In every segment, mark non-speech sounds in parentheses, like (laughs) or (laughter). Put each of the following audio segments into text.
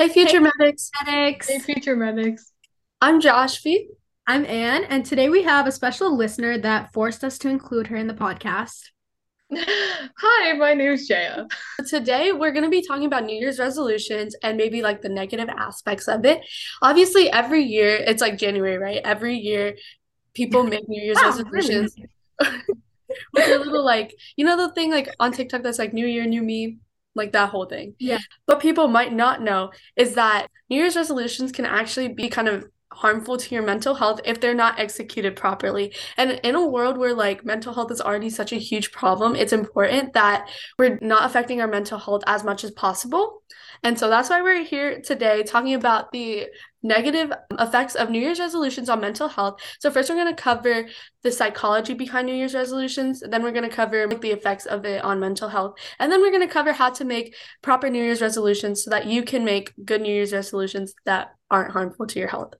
Hey, future Hey, medics. medics. Hey, future medics. I'm Josh Joshvi. I'm Anne, and today we have a special listener that forced us to include her in the podcast. (laughs) Hi, my name's Jaya. Today, we're going to be talking about New Year's resolutions and maybe like the negative aspects of it. Obviously, every year, it's like January, right? Every year, people make New Year's (laughs) ah, Wow, resolutions (laughs) with their little, like, you know, the thing like on TikTok that's like New Year, New Me, like that whole thing. Yeah. But people might not know is that New Year's resolutions can actually be kind of harmful to your mental health if they're not executed properly. And in a world where like mental health is already such a huge problem, it's important that we're not affecting our mental health as much as possible. And so that's why we're here today talking about the negative effects of New Year's resolutions on mental health. So first we're going to cover the psychology behind New Year's resolutions, then we're going to cover the effects of it on mental health, and then we're going to cover how to make proper New Year's resolutions so that you can make good New Year's resolutions that aren't harmful to your health.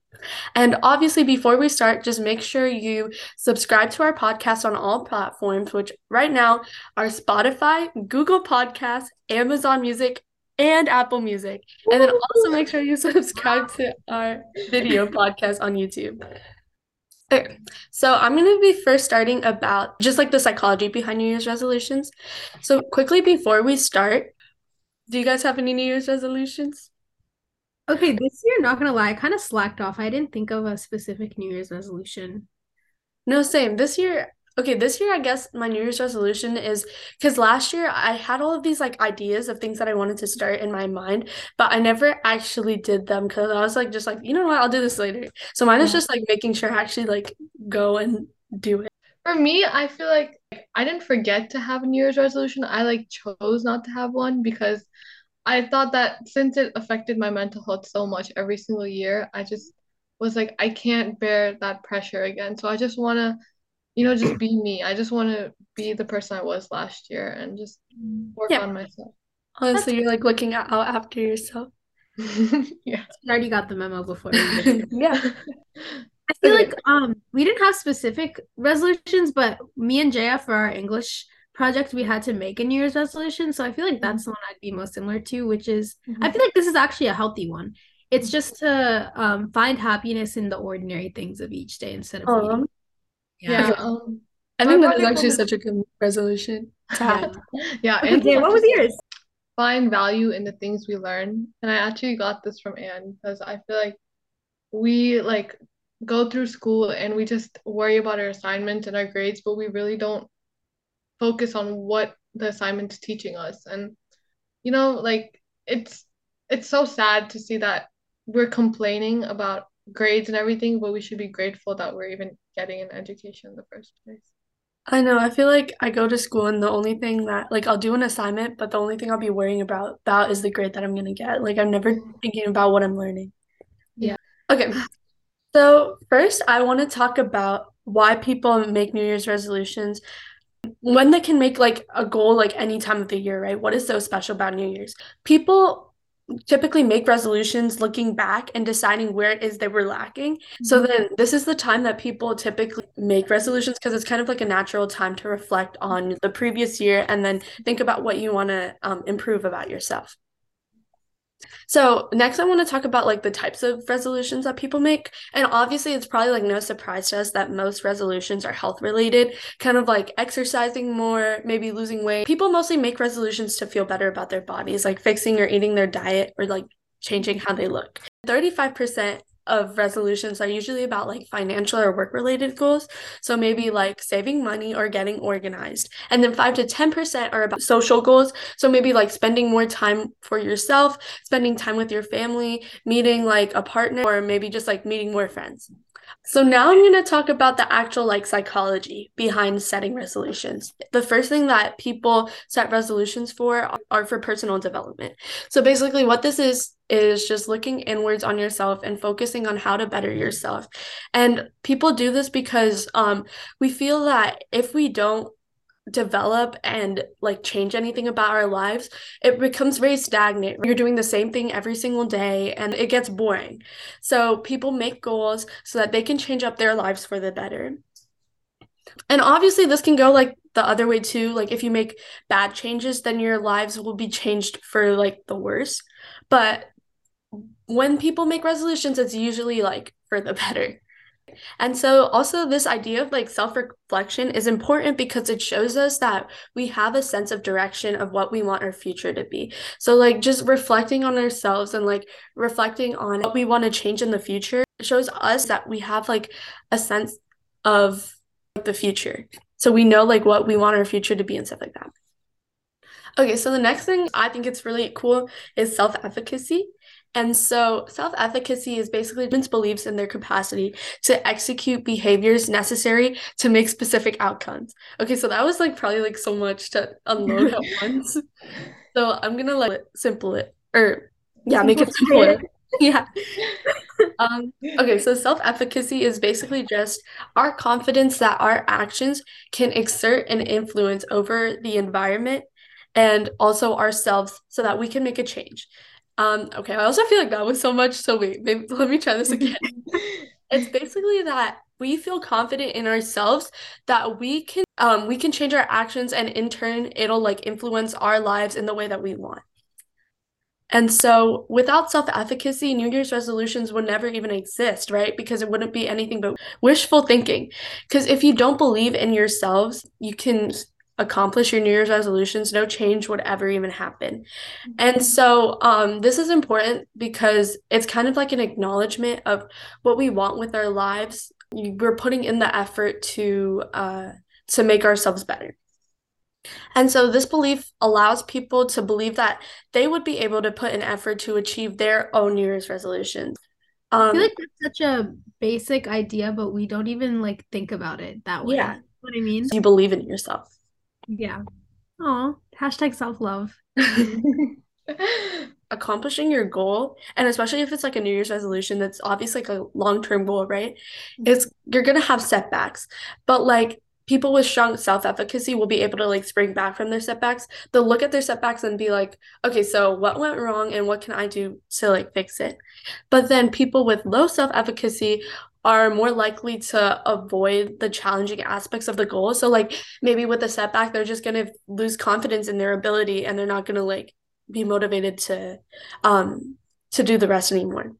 And obviously, before we start, just make sure you subscribe to our podcast on all platforms, which right now are Spotify, Google Podcasts, Amazon Music, and Apple Music. And then also make sure you (laughs) subscribe to our video podcast on YouTube. Okay, so I'm going to be first starting about just like the psychology behind New Year's resolutions. So, quickly before we start, do you guys have any New Year's resolutions? Okay, this year, not gonna lie, I kind of slacked off. I didn't think of a specific New Year's resolution. No, same. This year, okay, this year I guess my New Year's resolution is because last year I had all of these like ideas of things that I wanted to start in my mind, but I never actually did them because I was like just like, you know what, I'll do this later. So mine is mm-hmm. just like making sure I actually like go and do it. For me, I feel like I didn't forget to have a New Year's resolution. I like chose not to have one because I thought that since it affected my mental health so much every single year, I just was like, I can't bear that pressure again. So I just want to, you know, just be me. I just want to be the person I was last year and just work Yeah. on myself. Honestly, you're like looking out after yourself. (laughs) Yeah. I already got the memo before we did it. (laughs) Yeah. I feel Okay. like um we didn't have specific resolutions, but me and Jaya for our English project we had to make a New Year's resolution. So I feel like that's the one I'd be most similar to, which is I Mhm. feel like this is actually a healthy one. It's just to um find happiness in the ordinary things of each day instead of Um, waiting. Yeah. Okay. Um, I think that is project actually was- such a good resolution to have. (laughs) yeah. And Jay, what was yours? find value in the things we learn. And I actually got this from Anne because I feel like we like go through school and we just worry about our assignments and our grades, but we really don't focus on what the assignment's teaching us. And you know, like it's it's so sad to see that we're complaining about grades and everything, but we should be grateful that we're even getting an education in the first place. I know. I feel like I go to school and the only thing that like I'll do an assignment, but the only thing I'll be worrying about about is the grade that I'm gonna get. Like I'm never mm-hmm. thinking about what I'm learning. Yeah. Okay. So first I want to talk about why people make New Year's resolutions when they can make like a goal like any time of the year, right? What is so special about New Year's? People typically make resolutions looking back and deciding where it is they were lacking. So then this is the time that people typically make resolutions because it's kind of like a natural time to reflect on the previous year and then think about what you want to um, improve about yourself. So next I want to talk about like the types of resolutions that people make. And obviously it's probably like no surprise to us that most resolutions are health related, kind of like exercising more, maybe losing weight. People mostly make resolutions to feel better about their bodies, like fixing or eating their diet or like changing how they look. 35% of resolutions are usually about like financial or work related goals. So maybe like saving money or getting organized. And then 5 to 10% are about social goals. So maybe like spending more time for yourself, spending time with your family, meeting like a partner, or maybe just like meeting more friends. So now I'm going to talk about the actual like psychology behind setting resolutions. The first thing that people set resolutions for are for personal development. So basically what this is is just looking inwards on yourself and focusing on how to better yourself. And people do this because um we feel that if we don't develop and like change anything about our lives, it becomes very stagnant. You're doing the same thing every single day and it gets boring. So people make goals so that they can change up their lives for the better. And obviously, this can go like the other way too. Like, if you make bad changes, then your lives will be changed for like the worse. But when people make resolutions, it's usually like for the (laughs) better. And so, also, this idea of like self reflection is important because it shows us that we have a sense of direction of what we want our future to be. So, like, just reflecting on ourselves and like reflecting on what we want to change in the future shows us that we have like a sense of the future. So, we know like what we want our future to be and stuff like that. Okay, so the next thing I think it's really cool is self efficacy. And so self efficacy is basically students' beliefs in their capacity to execute behaviors necessary to make specific outcomes. Okay, so that was like probably like so much to unload at (laughs) once. So I'm gonna like simple it or yeah, make it simpler. (laughs) yeah. um, okay, so self efficacy is basically just our confidence that our actions can exert an influence over the environment and also ourselves so that we can make a change. Um, okay, I also feel like that was so much. So wait, maybe (laughs) let me try this again. (laughs) it's basically that we feel confident in ourselves that we can um we can change our actions and in turn it'll like influence our lives in the way that we want. And so without self-efficacy, New Year's resolutions would never even exist, right? Because it wouldn't be anything but wishful thinking. Because if you don't believe in yourselves, you can accomplish your New Year's resolutions, no change would ever even happen. And mm-hmm. so um, this is important because it's kind of like an acknowledgement of what we want with our lives. We're putting in the effort to uh, to make ourselves better. And so this belief allows people to believe that they would be able to put an effort to achieve their own New Year's resolutions. Um, I feel like that's such a basic idea, but we don't even like think about it that way. Yeah. what I mean? You believe in yourself. Yeah. Oh, hashtag self love. (laughs) Accomplishing your goal, and especially if it's like a New Year's resolution that's obviously like a long term goal, right? Mm-hmm. It's you're gonna have setbacks, but like people with strong self efficacy will be able to like spring back from their setbacks. They'll look at their setbacks and be like, okay, so what went wrong and what can I do to like fix it? But then people with low self efficacy are more likely to avoid the challenging aspects of the goal. So like maybe with a setback, they're just gonna lose confidence in their ability and they're not gonna like be motivated to um to do the rest anymore.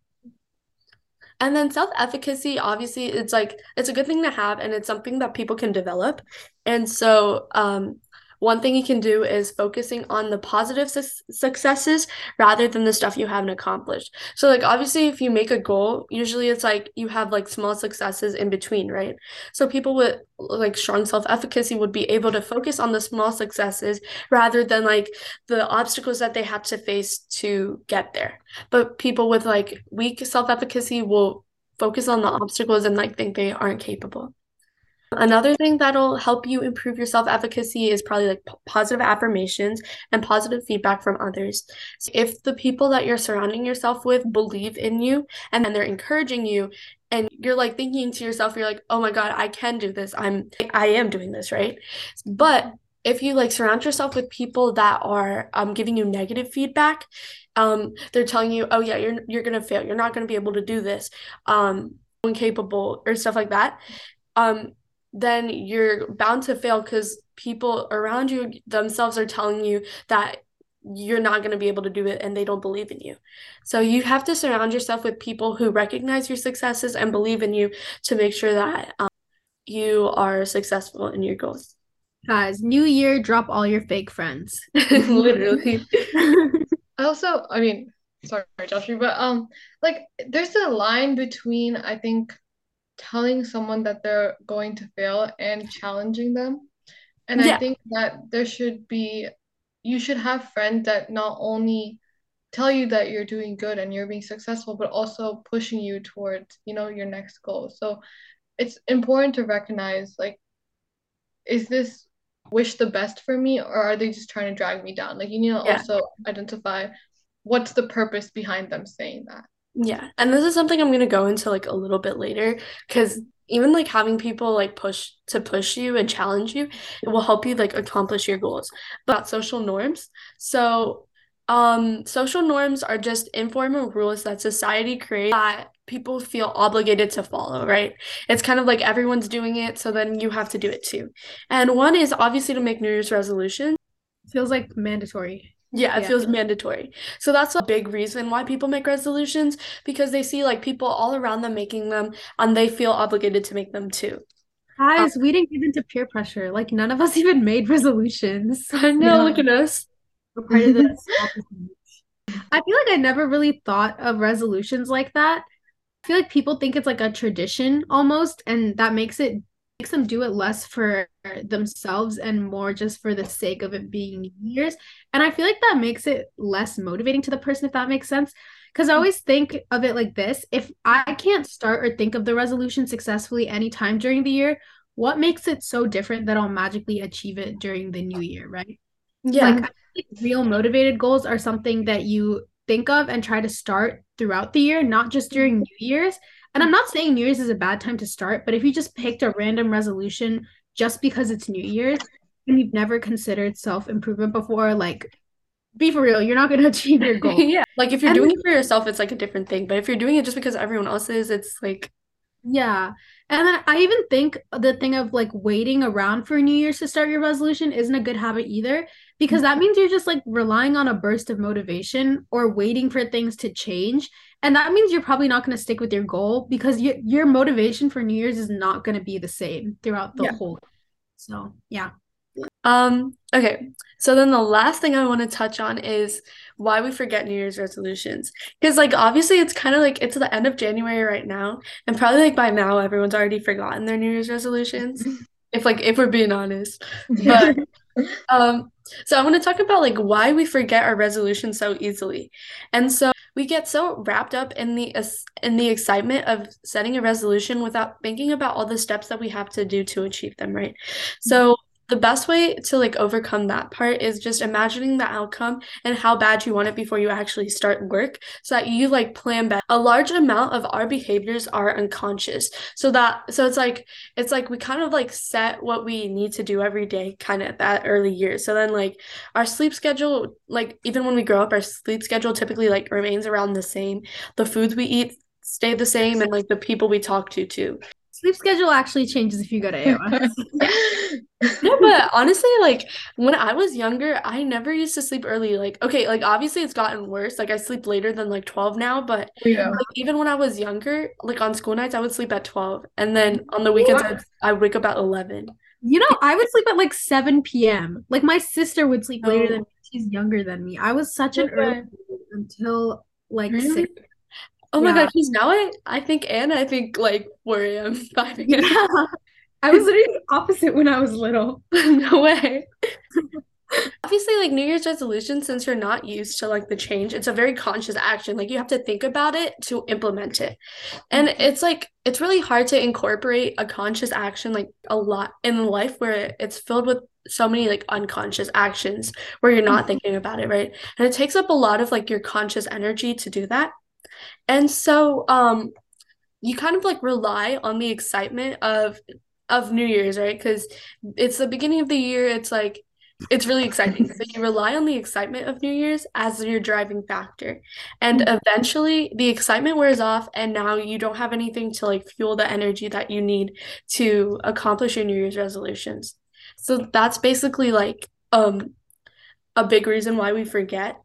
And then self-efficacy, obviously, it's like it's a good thing to have and it's something that people can develop. And so um one thing you can do is focusing on the positive su- successes rather than the stuff you haven't accomplished. So, like, obviously, if you make a goal, usually it's like you have like small successes in between, right? So, people with like strong self efficacy would be able to focus on the small successes rather than like the obstacles that they had to face to get there. But people with like weak self efficacy will focus on the obstacles and like think they aren't capable. Another thing that'll help you improve your self efficacy is probably like p- positive affirmations and positive feedback from others. So if the people that you're surrounding yourself with believe in you and then they're encouraging you, and you're like thinking to yourself, you're like, oh my God, I can do this. I'm, I am doing this, right? But if you like surround yourself with people that are um, giving you negative feedback, um, they're telling you, oh yeah, you're you're gonna fail. You're not gonna be able to do this. Um, incapable or stuff like that. Um, then you're bound to fail because people around you themselves are telling you that you're not going to be able to do it and they don't believe in you. So you have to surround yourself with people who recognize your successes and believe in you to make sure that um, you are successful in your goals. Guys, new year, drop all your fake friends. (laughs) Literally. (laughs) I also, I mean, sorry, Joshua, but um, like there's a line between I think telling someone that they're going to fail and challenging them. And yeah. I think that there should be, you should have friends that not only tell you that you're doing good and you're being successful, but also pushing you towards, you know, your next goal. So it's important to recognize like, is this wish the best for me or are they just trying to drag me down? Like, you need to yeah. also identify what's the purpose behind them saying that. Yeah. And this is something I'm going to go into like a little bit later because even like having people like push to push you and challenge you, it will help you like accomplish your goals. But social norms. So, um social norms are just informal rules that society creates that people feel obligated to follow, right? It's kind of like everyone's doing it, so then you have to do it too. And one is obviously to make New Year's resolutions. Feels like mandatory. Yeah, it Yeah. feels mandatory. So that's a big reason why people make resolutions because they see like people all around them making them and they feel obligated to make them too. Um, Guys, we didn't give into peer pressure. Like none of us (laughs) even made resolutions. I know, Yeah. look at us. (laughs) We're part of (laughs) percentage. I feel like I never really thought of resolutions like that. I feel like people think it's like a tradition almost, and that makes it makes them do it less for themselves and more just for the sake of it being New Year's. And I feel like that makes it less motivating to the person, if that makes sense. Because I always think of it like this if I can't start or think of the resolution successfully anytime during the year, what makes it so different that I'll magically achieve it during the new year, right? Yeah. Like, I think real motivated goals are something that you think of and try to start throughout the year, not just during New Year's. And I'm not saying New Year's is a bad time to start, but if you just picked a random resolution just because it's New Year's and you've never considered self improvement before, like, be for real, you're not going (laughs) to achieve your goal. yeah. Like if you're And- doing it for yourself, it's like a different thing. But if you're doing it just because everyone else is, it's like Yeah. And then I even think the thing of like waiting around for New Year's to start your resolution isn't a good habit either, because that mm-hmm. means you're just like relying on a burst of motivation or waiting for things to change. And that means you're probably not going to stick with your goal because your your motivation for New Year's is not going to be the same throughout the Yeah. whole. So, yeah. Um, okay. So then the last thing I want to touch on is why we forget New Year's resolutions. Because like obviously it's kind of like it's the end of January right now, and probably like by now everyone's already forgotten their New Year's resolutions. (laughs) If like if we're being honest. But (laughs) um so I want to talk about like why we forget our resolutions so easily. And so we get so wrapped up in the in the excitement of setting a resolution without thinking about all the steps that we have to do to achieve them, right? So the best way to like overcome that part is just imagining the outcome and how bad you want it before you actually start work so that you like plan better. A large amount of our behaviors are unconscious. So that so it's like it's like we kind of like set what we need to do every day kind of at that early year. So then like our sleep schedule like even when we grow up our sleep schedule typically like remains around the same. The foods we eat stay the same and like the people we talk to too. Sleep schedule actually changes if you go to AOS. (laughs) No, but honestly, like when I was younger, I never used to sleep early. Like, okay, like obviously it's gotten worse. Like I sleep later than like 12 now, but oh, Yeah. like even when I was younger, like on school nights, I would sleep at 12. And then on the weekends, I'd, I wake up at 11. You know, I would sleep at like 7 p.m. Like my sister would sleep later Oh. than me. She's younger than me. I was such an early until like Really? six. Oh my Yeah. God, because now I, I think and I think like 4 a.m., (laughs) 5 a.m. Yeah. (laughs) I was literally the opposite when I was little. (laughs) No way. Obviously, like New Year's resolution, since you're not used to like the change, it's a very conscious action. Like you have to think about it to implement it. And mm-hmm. it's like it's really hard to incorporate a conscious action like a lot in life where it's filled with so many like unconscious actions where you're not mm-hmm. thinking about it, right? And it takes up a lot of like your conscious energy to do that. And so um you kind of like rely on the excitement of of New Year's, right? Because it's the beginning of the year. It's like it's really exciting. So you rely on the excitement of New Year's as your driving factor. And eventually the excitement wears off and now you don't have anything to like fuel the energy that you need to accomplish your New Year's resolutions. So that's basically like um a big reason why we forget.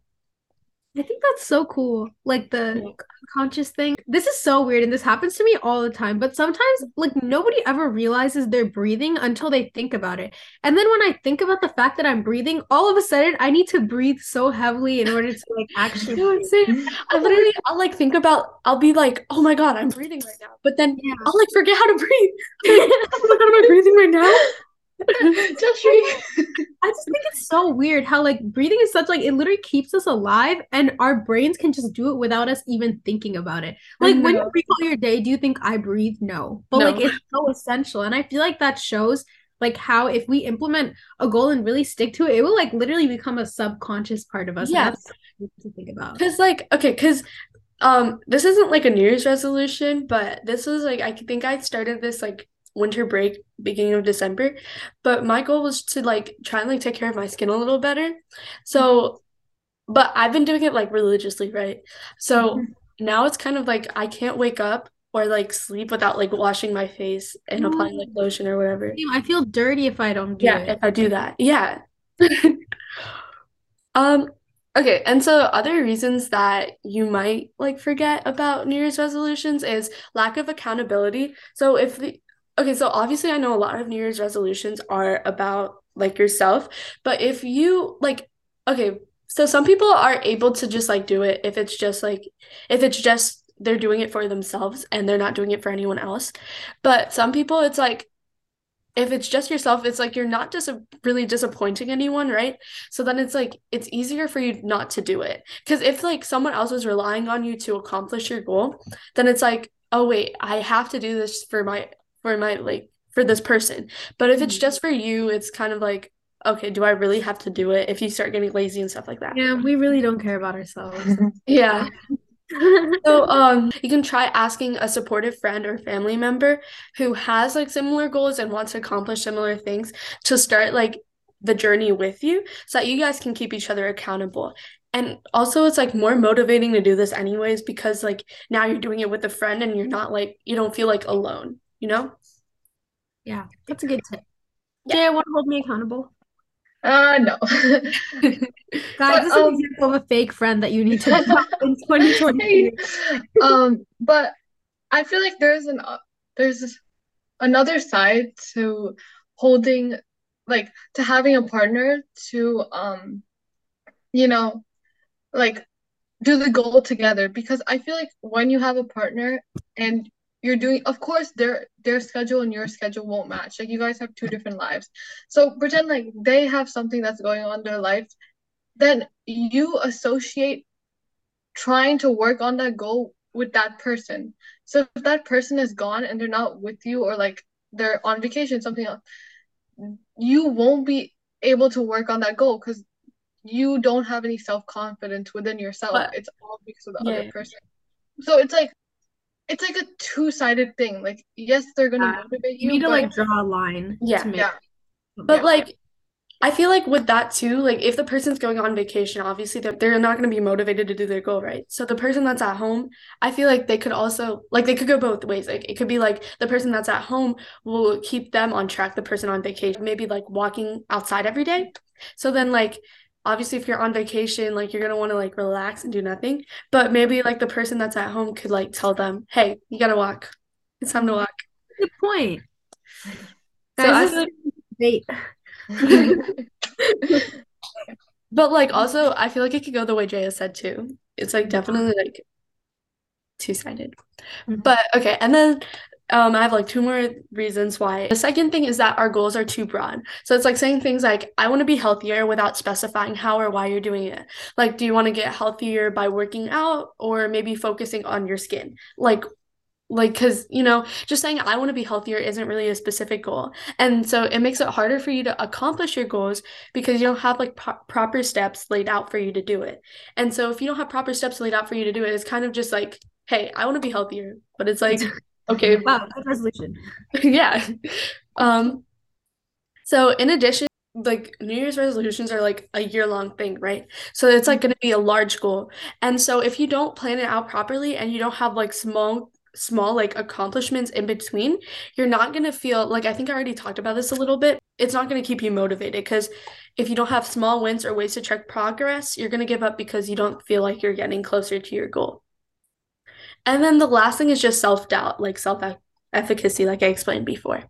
I think that's so cool. Like the Yeah. conscious thing. This is so weird and this happens to me all the time, but sometimes like nobody ever realizes they're breathing until they think about it. And then when I think about the fact that I'm breathing, all of a sudden I need to breathe so heavily in order to like actually. (laughs) I (laughs) literally I'll like think about I'll be like, oh my God, I'm breathing right now. But then Yeah. I'll like forget how to breathe. Oh my God, am I breathing right now? (laughs) Just (laughs) I just think it's so weird how like breathing is such like it literally keeps us alive and our brains can just do it without us even thinking about it. Like when you recall your day, do you think I breathe? No. But No. like it's so essential. And I feel like that shows like how if we implement a goal and really stick to it, it will like literally become a subconscious part of us. Yes. to think about. Because like okay, because um this isn't like a New Year's resolution, but this was like I think I started this like winter break beginning of December, but my goal was to like try and like take care of my skin a little better. So but I've been doing it like religiously, right? So now it's kind of like I can't wake up or like sleep without like washing my face and applying like lotion or whatever. I feel dirty if I don't do Yeah, it. if I do that. Yeah. (laughs) Um, Okay, and so other reasons that you might like forget about New Year's resolutions is lack of accountability. So if the okay, so obviously I know a lot of New Year's resolutions are about like yourself, but if you like okay, so some people are able to just like do it if it's just like if it's just they're doing it for themselves and they're not doing it for anyone else. But some people it's like if it's just yourself, it's like you're not just really disappointing anyone, right? So then it's like it's easier for you not to do it. Because if like someone else was relying on you to accomplish your goal, then it's like, oh wait, I have to do this for my for my like for this person. But if it's mm-hmm. just for you, it's kind of like, okay, do I really have to do it if you start getting lazy and stuff like that? Yeah, we really don't care about ourselves. (laughs) yeah (laughs) so um you can try asking a supportive friend or family member who has like similar goals and wants to accomplish similar things to start like the journey with you so that you guys can keep each other accountable and also it's like more motivating to do this anyways because like now you're doing it with a friend and you're not like you don't feel like alone you know yeah that's a good tip yeah. jay want to hold me accountable uh, no. (laughs) (laughs) Guys, this um, is example of a fake friend that you need to (laughs) in 2020. um, but I feel like there's an uh, there's another side to holding, like to having a partner to um, you know, like do the goal together because I feel like when you have a partner and you're doing of course their their schedule and your schedule won't match. Like you guys have two different lives. So pretend like they have something that's going on in their life then you associate trying to work on that goal with that person. So if that person is gone and they're not with you or like they're on vacation something else you won't be able to work on that goal because you don't have any self-confidence within yourself. But, it's all because of the yeah. other person. So it's like it's like a two-sided thing. Like, yes, they're gonna uh, motivate you. You need to like draw a line. Yeah. yeah. But yeah. like I feel like with that too, like if the person's going on vacation, obviously they're, they're not going to be motivated to do their goal, right? So the person that's at home, I feel like they could also, like, they could go both ways. Like, it could be like the person that's at home will keep them on track, the person on vacation, maybe like walking outside every day. So then, like, obviously if you're on vacation like you're going to want to like relax and do nothing but maybe like the person that's at home could like tell them hey you got to walk it's time to walk good point so I debate. (laughs) but like also I feel like it could go the way Jaya said too. It's like definitely like two-sided. Mm-hmm. But okay, and then um, I have like two more reasons why. The second thing is that our goals are too broad. So it's like saying things like, I want to be healthier without specifying how or why you're doing it. Like, do you want to get healthier by working out or maybe focusing on your skin? Like, like because you know just saying i want to be healthier isn't really a specific goal and so it makes it harder for you to accomplish your goals because you don't have like pro- proper steps laid out for you to do it and so if you don't have proper steps laid out for you to do it it's kind of just like hey i want to be healthier but it's like Okay. Wow, good resolution. (laughs) yeah. Um so in addition like New Year's resolutions are like a year long thing, right? So it's like going to be a large goal. And so if you don't plan it out properly and you don't have like small small like accomplishments in between, you're not going to feel like I think I already talked about this a little bit. It's not going to keep you motivated cuz if you don't have small wins or ways to track progress, you're going to give up because you don't feel like you're getting closer to your goal. And then the last thing is just self doubt, like self efficacy, like I explained before.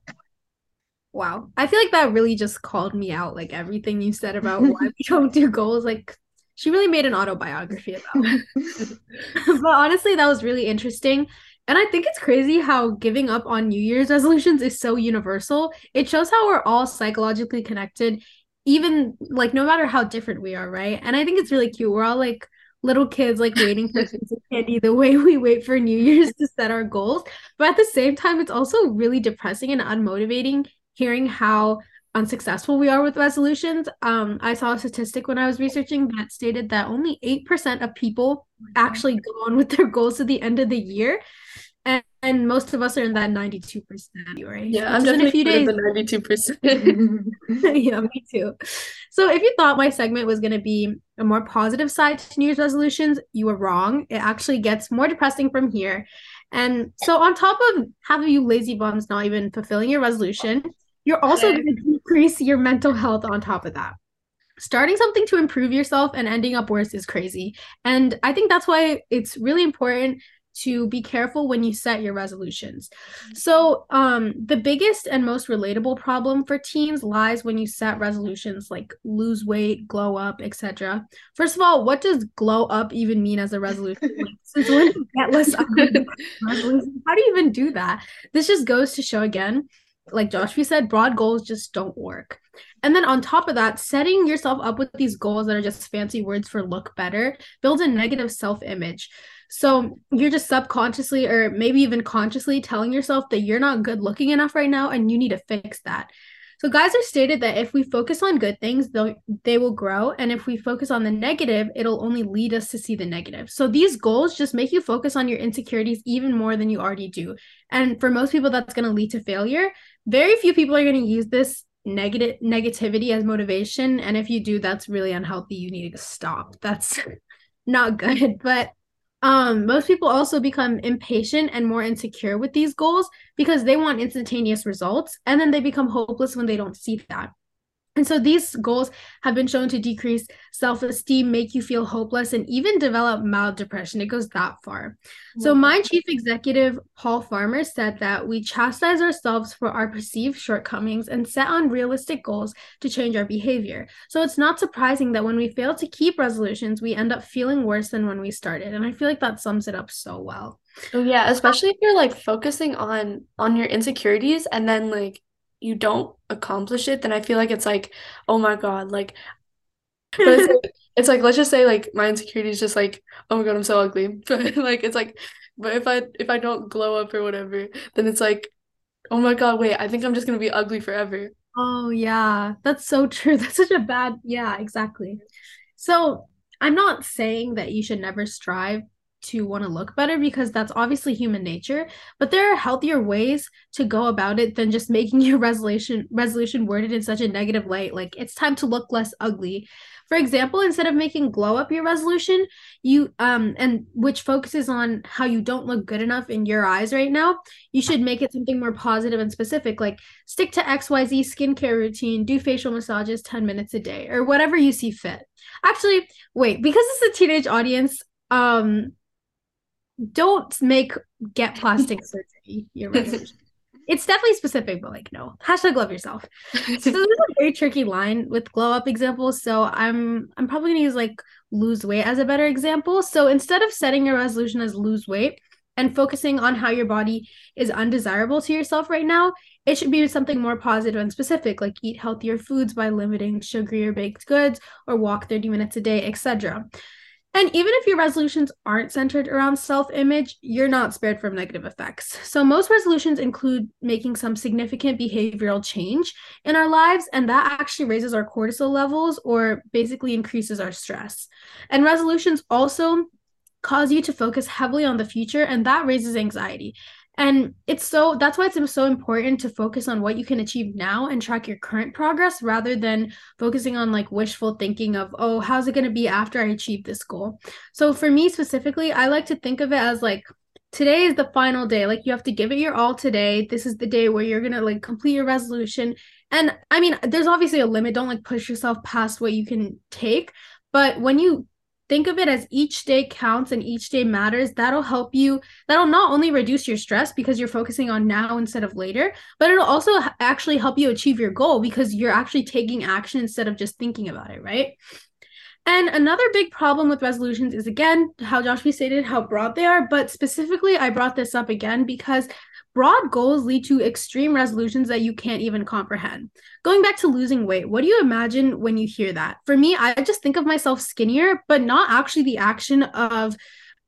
Wow. I feel like that really just called me out. Like everything you said about why we (laughs) don't do goals. Like she really made an autobiography about it. (laughs) but honestly, that was really interesting. And I think it's crazy how giving up on New Year's resolutions is so universal. It shows how we're all psychologically connected, even like no matter how different we are, right? And I think it's really cute. We're all like little kids like waiting for (laughs) candy the way we wait for New Year's to set our goals. But at the same time, it's also really depressing and unmotivating hearing how unsuccessful we are with resolutions. Um, I saw a statistic when I was researching that stated that only 8% of people actually go on with their goals to the end of the year and, and most of us are in that 92% right yeah i'm definitely in a few days. the (laughs) 92% yeah me too. So if you thought my segment was going to be a more positive side to new year's resolutions you were wrong. It actually gets more depressing from here. And so on top of having you lazy bums not even fulfilling your resolution you're also going to decrease your mental health on top of that. Starting something to improve yourself and ending up worse is crazy. And I think that's why it's really important to be careful when you set your resolutions. So, um, the biggest and most relatable problem for teens lies when you set resolutions like lose weight, glow up, etc. First of all, what does glow up even mean as a resolution? (laughs) Since when do get less? How do you even do that? This just goes to show again, like Joshua said, broad goals just don't work. And then on top of that, setting yourself up with these goals that are just fancy words for look better builds a negative self image. So you're just subconsciously or maybe even consciously telling yourself that you're not good looking enough right now and you need to fix that. So guys are stated that if we focus on good things, they'll they will grow, and if we focus on the negative, it'll only lead us to see the negative. So these goals just make you focus on your insecurities even more than you already do. And for most people, that's going to lead to failure. Very few people are going to use this negative negativity as motivation, and if you do, that's really unhealthy. You need to stop. That's (laughs) not good. But um, most people also become impatient and more insecure with these goals because they want instantaneous results and then they become hopeless when they don't see that. And so these goals have been shown to decrease self esteem, make you feel hopeless, and even develop mild depression. It goes that far. So, mm-hmm. my chief executive, Paul Farmer, said that we chastise ourselves for our perceived shortcomings and set unrealistic goals to change our behavior. So, it's not surprising that when we fail to keep resolutions, we end up feeling worse than when we started. And I feel like that sums it up so well. Oh yeah, especially if you're like focusing on on your insecurities and then like you don't accomplish it, then I feel like it's like, oh my God, like (laughs) but it's like, it's like let's just say like my insecurity is just like, oh my God, I'm so ugly. (laughs) But like it's like but if I if I don't glow up or whatever, then it's like, oh my God, wait, I think I'm just gonna be ugly forever. Oh yeah, that's so true. (laughs) That's such a bad, yeah, exactly. So I'm not saying that you should never strive to want to look better because that's obviously human nature but there are healthier ways to go about it than just making (laughs) your resolution resolution worded in such a negative light like it's time to look less ugly. For example instead of making glow up your resolution you um and which focuses on how you don't look good enough in your eyes right now you should make it something more positive and specific like stick to xyz skincare routine do facial massages 10 minutes a day or whatever you see fit. Actually wait because it's a teenage audience um don't make get plastic (laughs) surgery your resolution. (laughs) it's definitely specific, but like no. Hashtag love yourself. so this is a very tricky line with glow up examples. So I'm I'm probably gonna use like lose weight as a better example. So instead of setting your resolution as lose weight and focusing on how your body is undesirable to yourself right now, it should be something more positive and specific, like eat healthier foods by limiting sugary or baked goods or walk 30 minutes a day, etc. And even if your resolutions aren't centered around self image, you're not spared from negative effects. So, most resolutions include making some significant behavioral change in our lives, and that actually raises our cortisol levels or basically increases our stress. And resolutions also cause you to focus heavily on the future, and that raises anxiety. And it's so that's why it's so important to focus on what you can achieve now and track your current progress rather than focusing on like wishful thinking of, oh, how's it going to be after I achieve this goal? So for me specifically, I like to think of it as like today is the final day. Like you have to give it your all today. This is the day where you're going to like complete your resolution. And I mean, there's obviously a limit. Don't like push yourself past what you can take. But when you think of it as each day counts and each day matters. That'll help you that'll not only reduce your stress because you're focusing on now instead of later but it'll also actually help you achieve your goal because you're actually taking action instead of just thinking about it right? And another big problem with resolutions is again how Joshua stated how broad they are but specifically I brought this up again because broad goals lead to extreme resolutions that you can't even comprehend. Going back to losing weight, what do you imagine when you hear that? For me, I just think of myself skinnier, but not actually the action of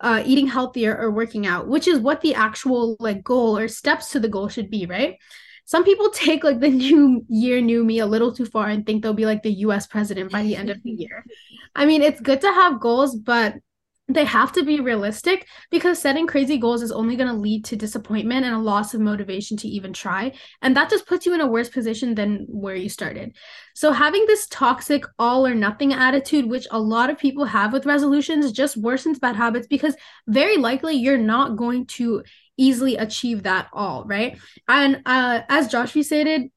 uh, eating healthier or working out, which is what the actual like goal or steps to the goal should be, right? Some people (laughs) take like the new year, new me a little too far and think they'll be like the US president by the end of the year. (laughs) I mean, it's good to have goals, but they have to be realistic because setting crazy goals is only going to lead to disappointment and a loss of motivation to even try. And that just puts you in a worse position than where you started. So, having this toxic all or nothing attitude, which a lot of people have with resolutions, just worsens bad habits because very likely you're not going to easily achieve that all, right? And uh, as Joshua stated,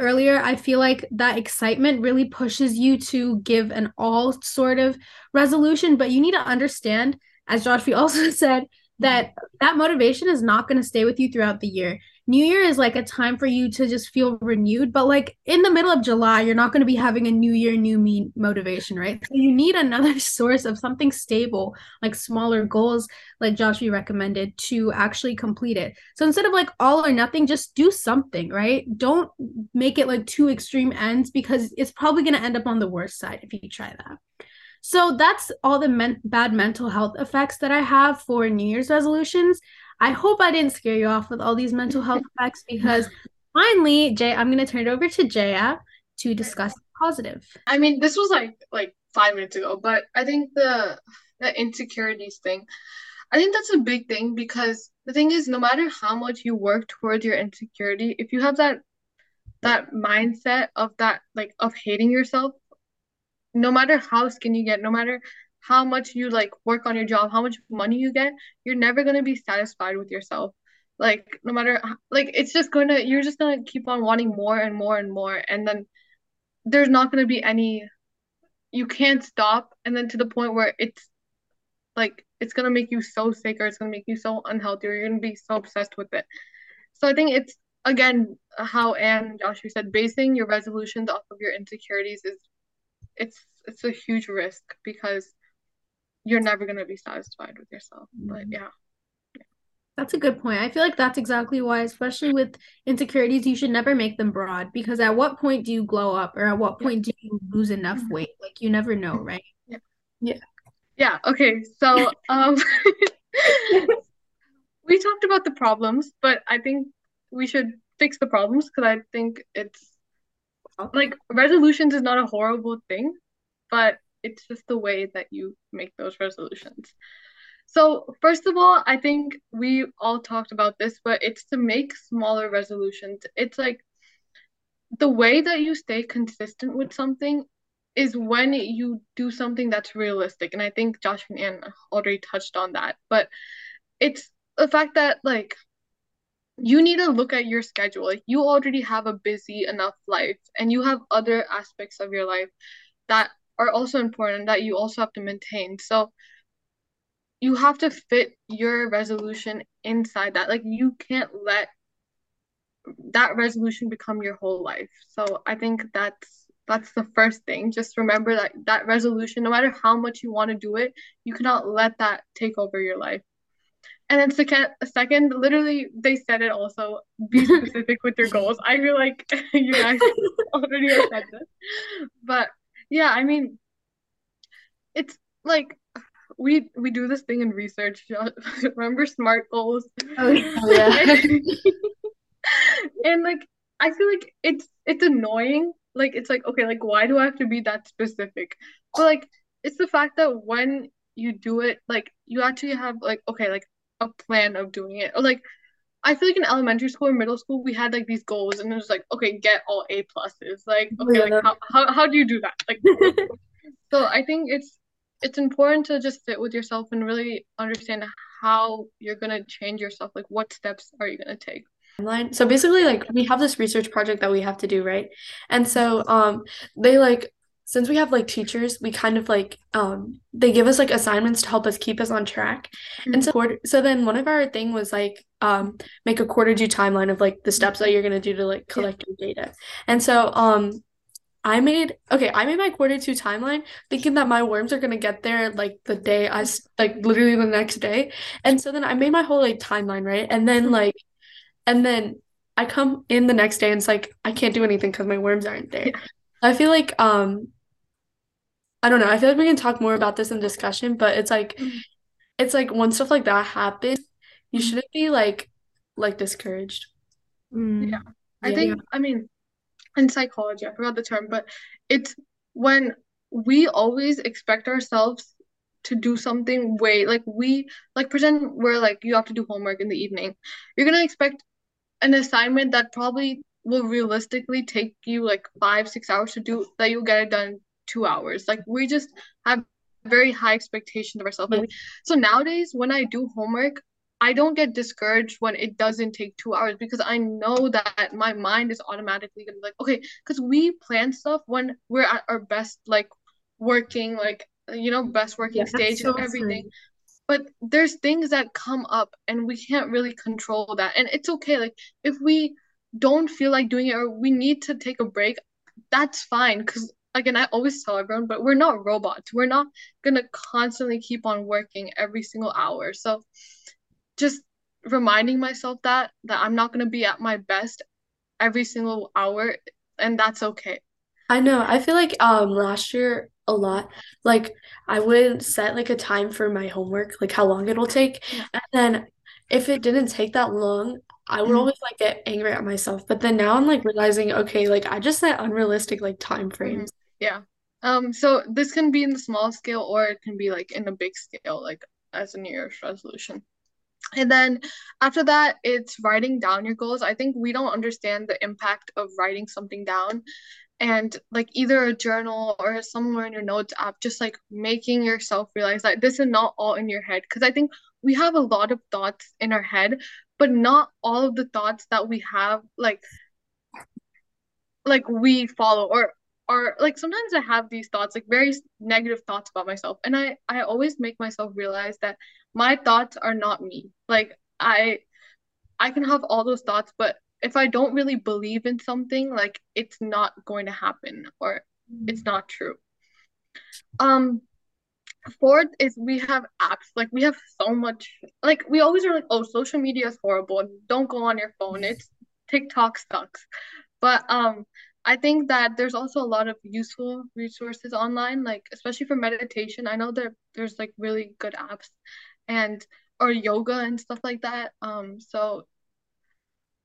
earlier, I feel like that excitement really pushes you to give an all sort of resolution, but you need to understand, as Josh (laughs) also said, that mm-hmm. that motivation is not going to stay with you throughout the year. New Year is like a time for you to just feel renewed, but like in the middle of July, you're not going to be having a new year, new me motivation, right? So you need another (laughs) source of something stable, like smaller goals, like Josh we recommended, to actually complete it. So instead of like all or nothing, just do something, right? Don't make it like two extreme ends because it's probably going to end up on the worst side if you try that. So that's all the men- bad mental health effects that I have for New Year's resolutions. I hope I didn't scare you off with all these mental health (laughs) effects because finally, Jay, I'm going to turn it over to Jaya to discuss positive. I mean, this was like like five minutes ago, but I think the the insecurities thing, I think that's a big thing because the thing is, no matter how much you work towards your insecurity, if you have that that mindset of that like of hating yourself, no matter how skinny you get, no matter how much you like work on your job, how much money you get, you're never going to be satisfied with yourself. Like no matter like it's just going to you're just going to keep on wanting more and more and more and then there's not going to be any you can't stop and then to the point where it's like it's going to make you so sick or it's going to make you so unhealthy or you're going to be so obsessed with it. So I think it's again how Anne Joshua said basing your resolutions off of your insecurities is it's it's a huge risk because you're never going to be satisfied with yourself. But mm-hmm. yeah. That's a good point. I feel like that's exactly why, especially with insecurities, you should never make them broad because at what point do you glow up or at what point do you lose enough mm-hmm. weight? Like you never know, right? Yeah. Yeah. Yeah. Okay. So (laughs) um (laughs) we talked about the problems, but I think we should fix the problems because I think it's like resolutions is not a horrible thing, but it's just the way that you make those resolutions. So, first of all, I think we all talked about this, but it's to make smaller resolutions. It's like the way that you stay consistent with something is when you do something that's realistic. And I think Josh and Anne already touched on that. But it's the fact that, like, you need to look at your schedule. Like, you already have a busy enough life, and you have other aspects of your life that are also important that you also have to maintain. So you have to fit your resolution inside that. Like you can't let that resolution become your whole life. So I think that's that's the first thing. Just remember that that resolution, no matter how much you want to do it, you cannot let that take over your life. And then second, second, literally, they said it also. Be (laughs) specific with your goals. I feel like (laughs) you guys (laughs) already said this, but yeah, I mean, it's like we we do this thing in research. (laughs) Remember SMART goals? Oh yeah. (laughs) and like I feel like it's it's annoying. Like it's like okay, like why do I have to be that specific? But like it's the fact that when you do it, like you actually have like okay, like a plan of doing it. Or like I feel like in elementary school or middle school we had like these goals and it was like okay get all A pluses. Like okay like how, how, how do you do that? Like (laughs) so I think it's it's important to just sit with yourself and really understand how you're gonna change yourself. Like what steps are you gonna take? So basically like we have this research project that we have to do right? And so um they like since we have like teachers, we kind of like um they give us like assignments to help us keep us on track. Mm-hmm. And so so then one of our thing was like um make a quarter due timeline of like the steps that you're gonna do to like collect yeah. your data. And so um I made okay, I made my quarter two timeline thinking that my worms are gonna get there like the day I like literally the next day. And so then I made my whole like timeline, right? And then mm-hmm. like and then I come in the next day and it's like I can't do anything because my worms aren't there. Yeah. I feel like um I don't know. I feel like we can talk more about this in discussion, but it's like mm-hmm. it's like when stuff like that happens, you mm-hmm. shouldn't be like like discouraged. Mm. Yeah. I yeah, think yeah. I mean in psychology, I forgot the term, but it's when we always expect ourselves to do something way like we like pretend we're like you have to do homework in the evening. You're gonna expect an assignment that probably will realistically take you like five, six hours to do that you'll get it done two hours. Like we just have very high expectations of ourselves. Yeah. so nowadays when I do homework, I don't get discouraged when it doesn't take two hours because I know that my mind is automatically gonna be like, okay, because we plan stuff when we're at our best, like working, like you know, best working Yeah, stage so and everything. true. But there's things that come up and we can't really control that. And it's okay. Like if we don't feel like doing it or we need to take a break, that's fine. Because again, I always tell everyone, but we're not robots. We're not gonna constantly keep on working every single hour. So just reminding myself that that I'm not going to be at my best every single hour and that's okay. I know. I feel like um last year a lot, like I would set like a time for my homework, like how long it'll take. And then if it didn't take that long, I would Mhm. always like get angry at myself. But then now I'm like realizing, okay, like I just set unrealistic like time frames. Yeah. Um so this can be in the small scale or it can be like in a big scale like as a New Year's resolution. And then after that, it's writing down your goals. I think we don't understand the impact of writing something down and like either a journal or somewhere in your notes app, just like making yourself realize that this is not all in your head. Because I think we have a lot of thoughts in our head, but not all of the thoughts that we have like like we follow or are like sometimes I have these thoughts like very negative thoughts about myself and I I always make myself realize that my thoughts are not me. Like I I can have all those thoughts but if I don't really believe in something like it's not going to happen or it's not true. Um fourth is we have apps. Like we have so much like we always are like oh social media is horrible. Don't go on your phone. It's TikTok sucks. But um I think that there's also a lot of useful resources online like especially for meditation. I know there there's like really good apps and or yoga and stuff like that um so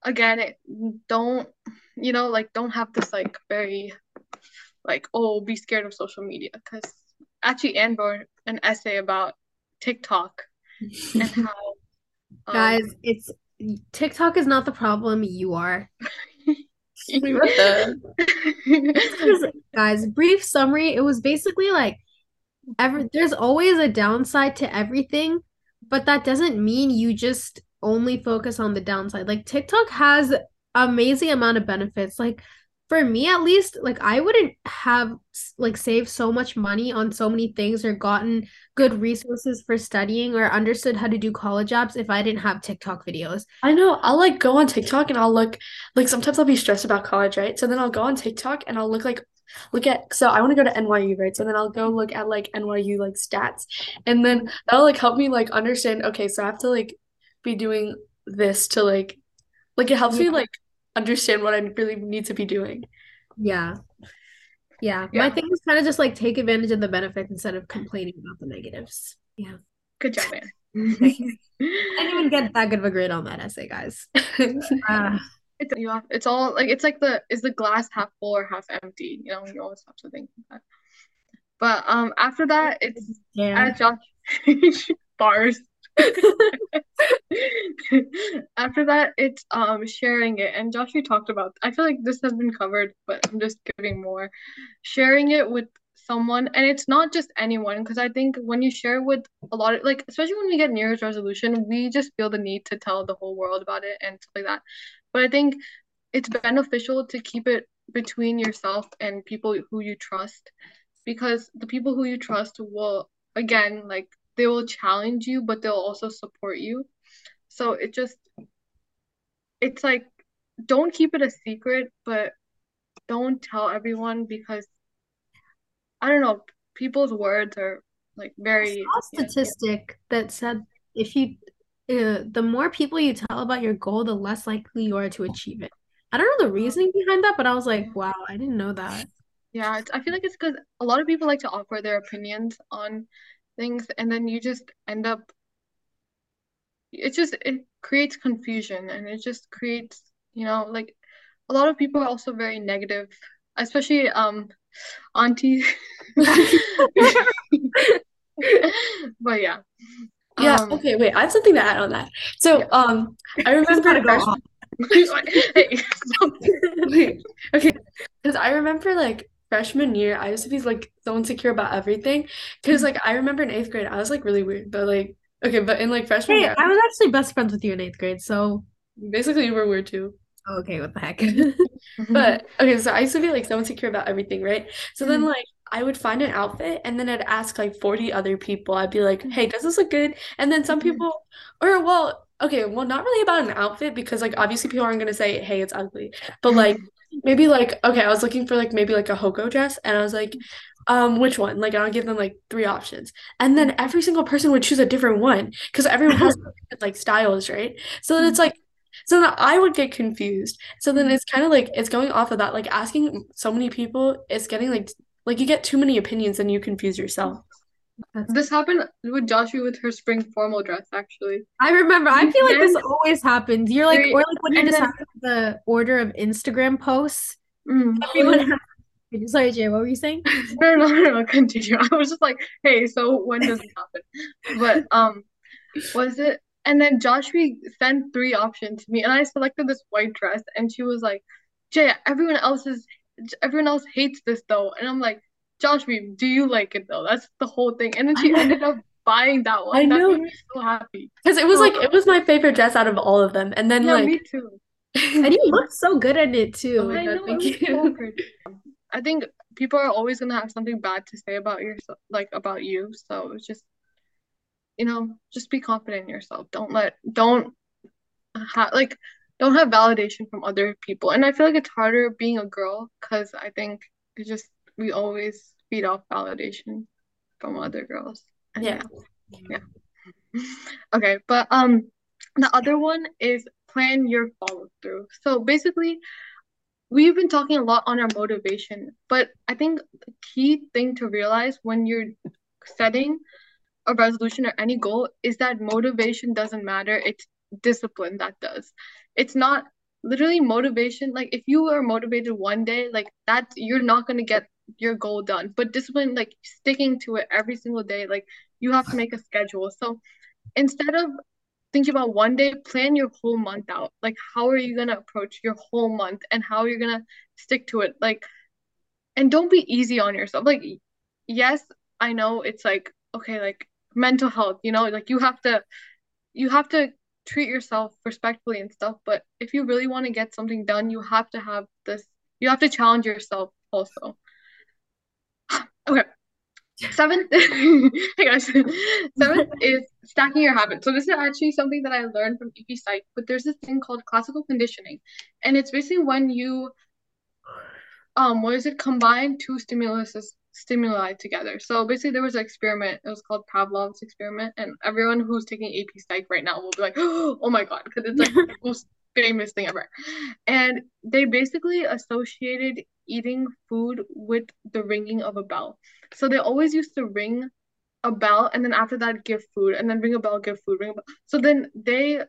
again it don't you know like don't have this like very like oh be scared of social media because actually Anne wrote an essay about TikTok (laughs) and how um Guys, it's TikTok is not the problem, you are. (laughs) What the? Because, Guys, brief summary, it was basically like every there's always a downside to everything, but that doesn't mean you just only focus on the downside. Like TikTok has amazing amount of benefits. Like for me at least, like I wouldn't have like saved so much money on so many things or gotten good resources for studying or understood how to do college apps if I didn't have TikTok videos. I know. I'll like go on TikTok and I'll look like sometimes I'll be stressed about college, right? So then I'll go on TikTok and I'll look like look at so I want to go to NYU, right? So then I'll go look at like NYU like stats. And then that'll like help me like understand, okay, so I have to like be doing this to like like it helps me like understand what I really need to be doing. Yeah. Yeah. My Yeah. thing is kind of just like take advantage of the benefits instead of complaining about the negatives. Yeah. good job Anne (laughs) I didn't even get that good of a grade on that essay, guys. Uh, (laughs) it's you have, it's all like it's like the is the glass half full or half empty you know you always have to think that but um after that it's yeah. as Josh (laughs) bars (laughs) After that, it's um sharing it. And Josh, you talked about, I feel like this has been covered, but I'm just giving more. Sharing it with someone, and it's not just anyone, because I think when you share with a lot of like, especially when we get New Year's resolution, we just feel the need to tell the whole world about it and stuff like that. But I think it's beneficial to keep it between yourself and people who you trust, because the people who you trust will, again, like they will challenge you, but they'll also support you. So it just it's like don't keep it a secret, but don't tell everyone because I don't know, people's words are like very statistic that said if you, uh, the more people you tell about your goal, the less likely you are to achieve it. I don't know the reasoning behind that, but I was like, wow, I didn't know that. yeah, it's, I feel like it's because a lot of people like to offer their opinions on things and then you just end up it just it creates confusion and it just creates, you know, like a lot of people are also very negative, especially um auntie. (laughs) (laughs) But yeah. Yeah, Um okay, wait, I have something to add on that. So, Yeah. um, I remember gotta go. (laughs) Hey. (laughs) Wait, okay, because I remember like freshman year, I used to be like so insecure about everything. Because like I remember in eighth grade, I was like really weird, but like Okay, but in like freshman Hey, year, I was actually best friends with you in eighth grade, so basically you were weird too. okay, what the heck? (laughs) But okay, so I used to be like so insecure about everything, right? So then Mhm. like I would find an outfit and then I'd ask like 40 other people. I'd be like, mm-hmm. "Hey, does this look good?" And then some Mhm. people or well, okay, well not really about an outfit because like obviously people aren't gonna say, "Hey, it's ugly." But mm-hmm. like maybe like okay, I was looking for like maybe like a HOCO dress and I was like, mm-hmm. um, which one? Like I'll give them like three options. And then every single person would choose a different one because everyone has (laughs) different, like styles, right? So then it's like so then I would get confused. So then it's kind of like it's going off of that, like asking so many people, it's getting like like you get too many opinions and you confuse yourself. This happened with Joshua with her spring formal dress, actually. I remember. I feel like this always happens. You're like, or like when you and just then- have the order of Instagram posts. Mm. Everyone has. Sorry, Jay, what were you saying? (laughs) No, no, no, no, continue. I was just like, hey, so when does it happen? But um, was it? And then Joshua sent three options to me, and I selected this white dress, and she was like, Jay, everyone else is, everyone else hates this though, and I'm like, Joshua, do you like it though? That's the whole thing. And then she ended up buying that one. I That know. made me so happy. Because it was like it was my favorite dress out of all of them. And then Yeah, like me too. (laughs) And you look so good in it too. Oh I know, thank it you. so. I think people are always gonna have something bad to say about yourself, like about you. So it's just, you know, just be confident in yourself. Don't let, don't have like, don't have validation from other people. And I feel like it's harder being a girl because I think it's just we always feed off validation from other girls. And Yeah. yeah. (laughs) Okay, but um, the other one is plan your follow through. So basically, we've been talking a lot on our motivation, but I think the key thing to realize when you're setting a resolution or any goal is that motivation doesn't matter. It's discipline that does. It's not literally motivation. Like if you are motivated one day, like that, you're not gonna get your goal done. But discipline, like sticking to it every single day, like you have to make a schedule. So instead of thinking about one day, plan your whole month out. Like how are you gonna approach your whole month and how you're gonna stick to it. Like and don't be easy on yourself. Like yes, I know it's like okay, like mental health, you know, like you have to you have to treat yourself respectfully and stuff, but if you really want to get something done, you have to have this you have to challenge yourself also. (sighs) Okay. Seventh, (laughs) hey guys, seventh is stacking your habits. So this is actually something that I learned from AP Psych, but there's this thing called classical conditioning, and it's basically when you, um, what is it? Combine two stimulus stimuli together. So basically, there was an experiment. It was called Pavlov's experiment, and everyone who's taking AP Psych right now will be like, (gasps) oh my god, because it's like the most famous thing ever. And they basically associated eating food with the ringing of a bell. So they always used to ring a bell and then after that give food and then ring a bell, give food, ring a bell. So then they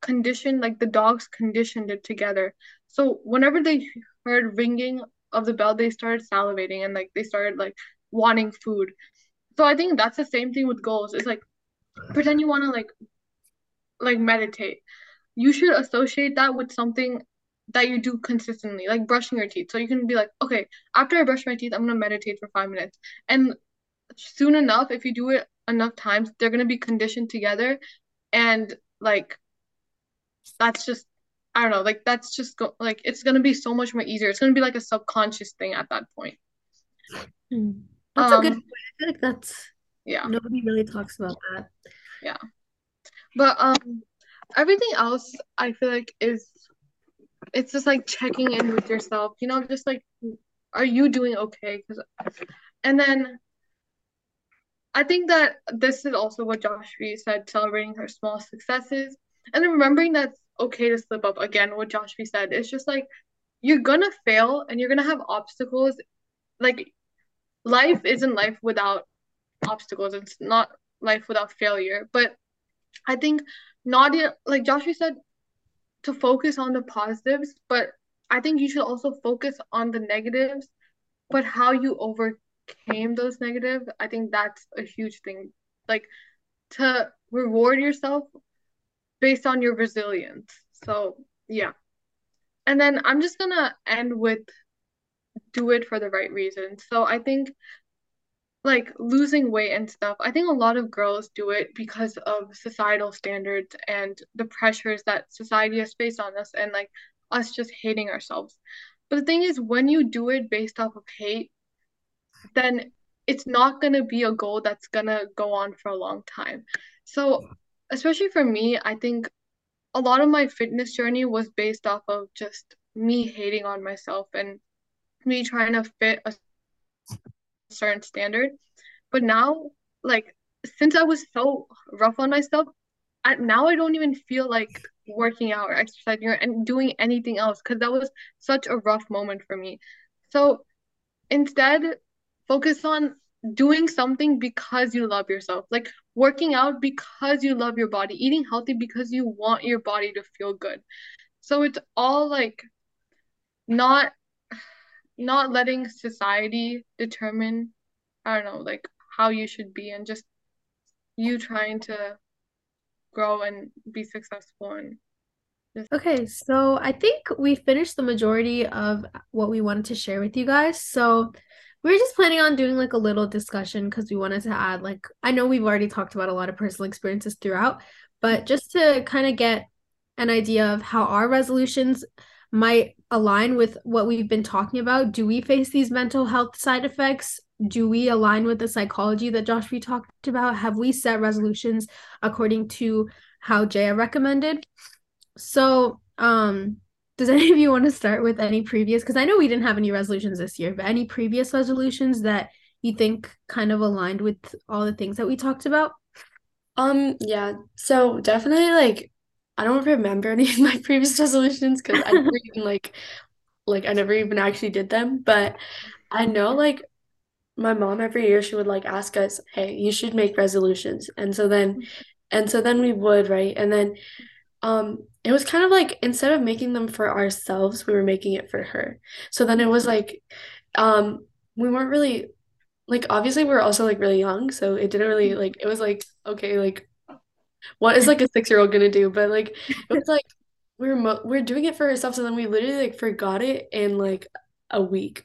conditioned like the dogs conditioned it together. So whenever they heard ringing of the bell, they started salivating and like they started like wanting food. So I think that's the same thing with goals. It's like pretend you want to like like meditate. You should associate that with something that you do consistently, like brushing your teeth. So you can be like, okay, after I brush my teeth, I'm gonna meditate for five minutes. And soon enough, if you do it enough times, they're gonna be conditioned together. And like that's just I don't know, like that's just go like it's gonna be so much more easier. It's gonna be like a subconscious thing at that point. Hmm. That's a good Um, point. I feel like that's Yeah. nobody really talks about that. Yeah, but um everything else I feel like is it's just like checking in with yourself, you know, just like are you doing okay? Because and then I think that this is also what Josh Reed said, celebrating her small successes and then remembering that okay to slip up again, what Josh Reed said. It's just like you're gonna fail and you're gonna have obstacles. Like life isn't life without obstacles. It's not life without failure. But I think not like Joshua said to focus on the positives, but I think you should also focus on the negatives, but how you overcame those negatives, I think that's a huge thing. Like to reward yourself based on your resilience. So, yeah. And then I'm just gonna end with do it for the right reasons. So I think like losing weight and stuff, I think a lot of girls do it because of societal standards and the pressures that society has placed on us and like us just hating ourselves. But the thing is, when you do it based off of hate, then it's not going to be a goal that's going to go on for a long time. So, especially for me, I think a lot of my fitness journey was based off of just me hating on myself and me trying to fit a certain standard. But now, like, since I was so rough on myself, I, now I don't even feel like working out or exercising or and doing anything else because that was such a rough moment for me. So instead, focus on doing something because you love yourself, like working out because you love your body, eating healthy because you want your body to feel good. So it's all like not not letting society determine I don't know, like how you should be and just you trying to grow and be successful and. Okay, so I think we finished the majority of what we wanted to share with you guys. So we were just planning on doing like a little discussion because we wanted to add like I know we've already talked about a lot of personal experiences throughout, but just to kind of get an idea of how our resolutions might align with what we've been talking about. Do we face these mental health side effects? Do we align with the psychology that Josh we talked about? Have we set resolutions according to how Jaya recommended? So, um, does (laughs) any of you want to start with any previous? Because I know we didn't have any resolutions this year, but any previous resolutions that you think kind of aligned with all the things that we talked about? Um, yeah. So definitely like I don't remember (laughs) any of my previous resolutions because I never (laughs) even like like I never even actually did them. But I know like my mom every year she would like ask us, "Hey, you should make resolutions." And so then and so then we would, right? And then um it was kind of like instead of making them for ourselves, we were making it for her. So then it was like um we weren't really like obviously we were also like really young, so it didn't really like it was like okay, like what is like a six year old gonna do? But like it was like we're mo- we're doing it for ourselves, and then we literally like forgot it in like a week.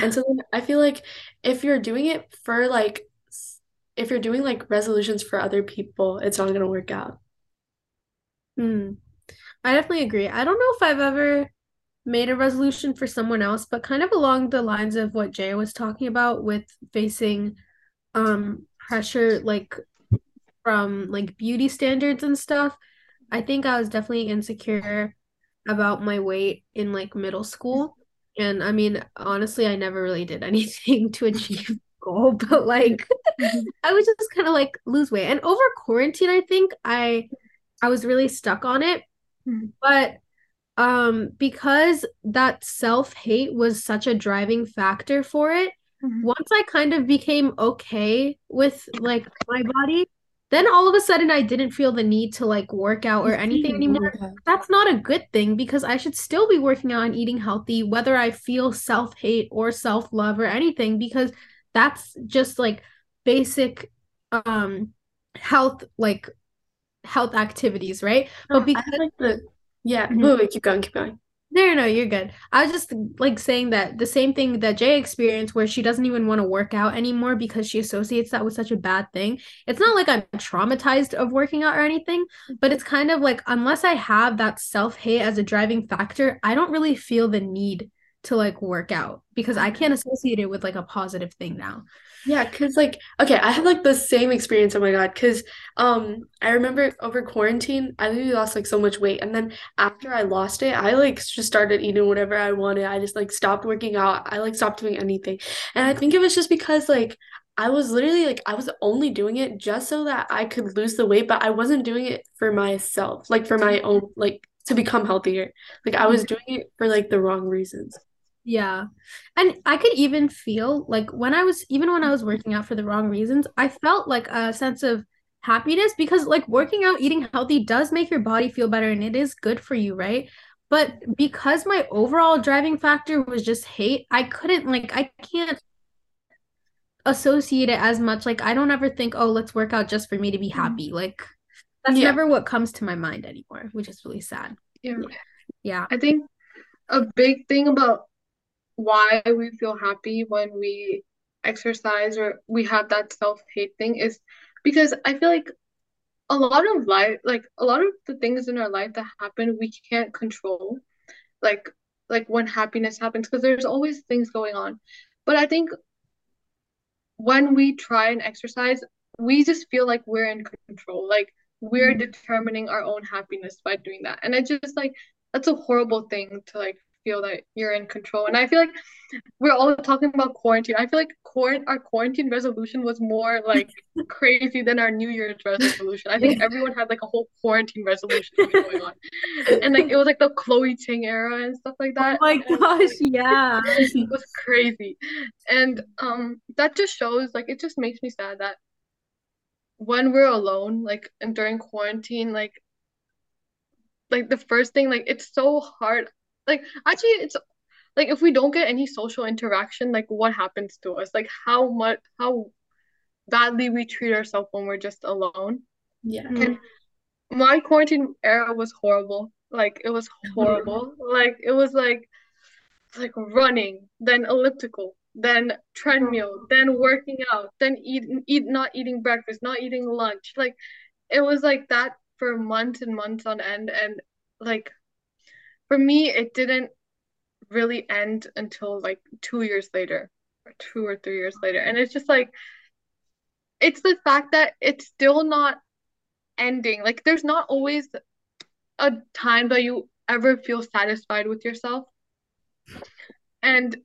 And so then I feel like if you're doing it for like if you're doing like resolutions for other people, it's not gonna work out. Hmm. I definitely agree. I don't know if I've ever made a resolution for someone else, but kind of along the lines of what Jay was talking about with facing um pressure like from like beauty standards and stuff. I think I was definitely insecure about my weight in like middle school. And I mean, honestly, I never really did (laughs) anything to achieve goal, but like I was just kind of like lose weight. And over quarantine, I think I I was really stuck on it. Mm-hmm. But um because that self-hate was such a driving factor for it, mm-hmm. once I kind of became okay with like my body, then all of a sudden I didn't feel the need to like work out or anything anymore. That's not a good thing because I should still be working out and eating healthy, whether I feel self hate or self love or anything, because that's just like basic um health like health activities, right? but because like the yeah, mm-hmm. wait, wait, keep going, keep going. No, no, you're good. I was just like saying that the same thing that Jay experienced, where she doesn't even want to work out anymore because she associates that with such a bad thing. It's not like I'm traumatized of working out or anything, but it's kind of like unless I have that self hate as a driving factor, I don't really feel the need to like work out because I can't mm-hmm. associate it with like a positive thing now. Yeah, because like okay, I had like the same experience. Oh my god, because um I remember over quarantine, I literally lost like so much weight, and then after I lost it, I like just started eating whatever I wanted. I just like stopped working out. I like stopped doing anything, and I think it was just because like I was literally like I was only doing it just so that I could lose the weight, but I wasn't doing it for myself, like for my mm-hmm. own like to become healthier. Like I was mm-hmm. doing it for like the wrong reasons. Yeah. And I could even feel like when I was even when I was working out for the wrong reasons, I felt like a sense of happiness because like working out, eating healthy does make your body feel better and it is good for you, right? But because my overall driving factor was just hate, I couldn't like I can't associate it as much like I don't ever think, "Oh, let's work out just for me to be mm-hmm. happy." Like that's yeah. never what comes to my mind anymore, which is really sad. Yeah. Yeah. I think a big thing about why we feel happy when we exercise or we have that self-hate thing is because I feel like a lot of life like a lot of the things in our life that happen we can't control like like when happiness happens because there's always things going on but i think when we try and exercise we just feel like we're in control like we're mm-hmm. determining our own happiness by doing that and it's just like that's a horrible thing to like feel that you're in control. And I feel like we're all talking about quarantine. I feel like quarant- our quarantine resolution was more like (laughs) crazy than our New Year's resolution. I think everyone had like a whole quarantine resolution going on. And like it was like the Chloe Ting era and stuff like that. Oh my gosh, yeah. it (laughs) was crazy. And um that just shows like it just makes me sad that when we're alone, like and during quarantine, like like the first thing like it's so hard like actually it's like if we don't get any social interaction like what happens to us? Like how much how badly we treat ourselves when we're just alone? Yeah. And my quarantine era was horrible. Like it was horrible. (laughs) Like it was like like running then elliptical then treadmill then working out then eat, eat not eating breakfast not eating lunch. Like it was like that for months and months on end. And like for me it didn't really end until like two years later or two or three years later. And it's just like it's the fact that it's still not ending. Like there's not always a time that you ever feel satisfied with yourself. And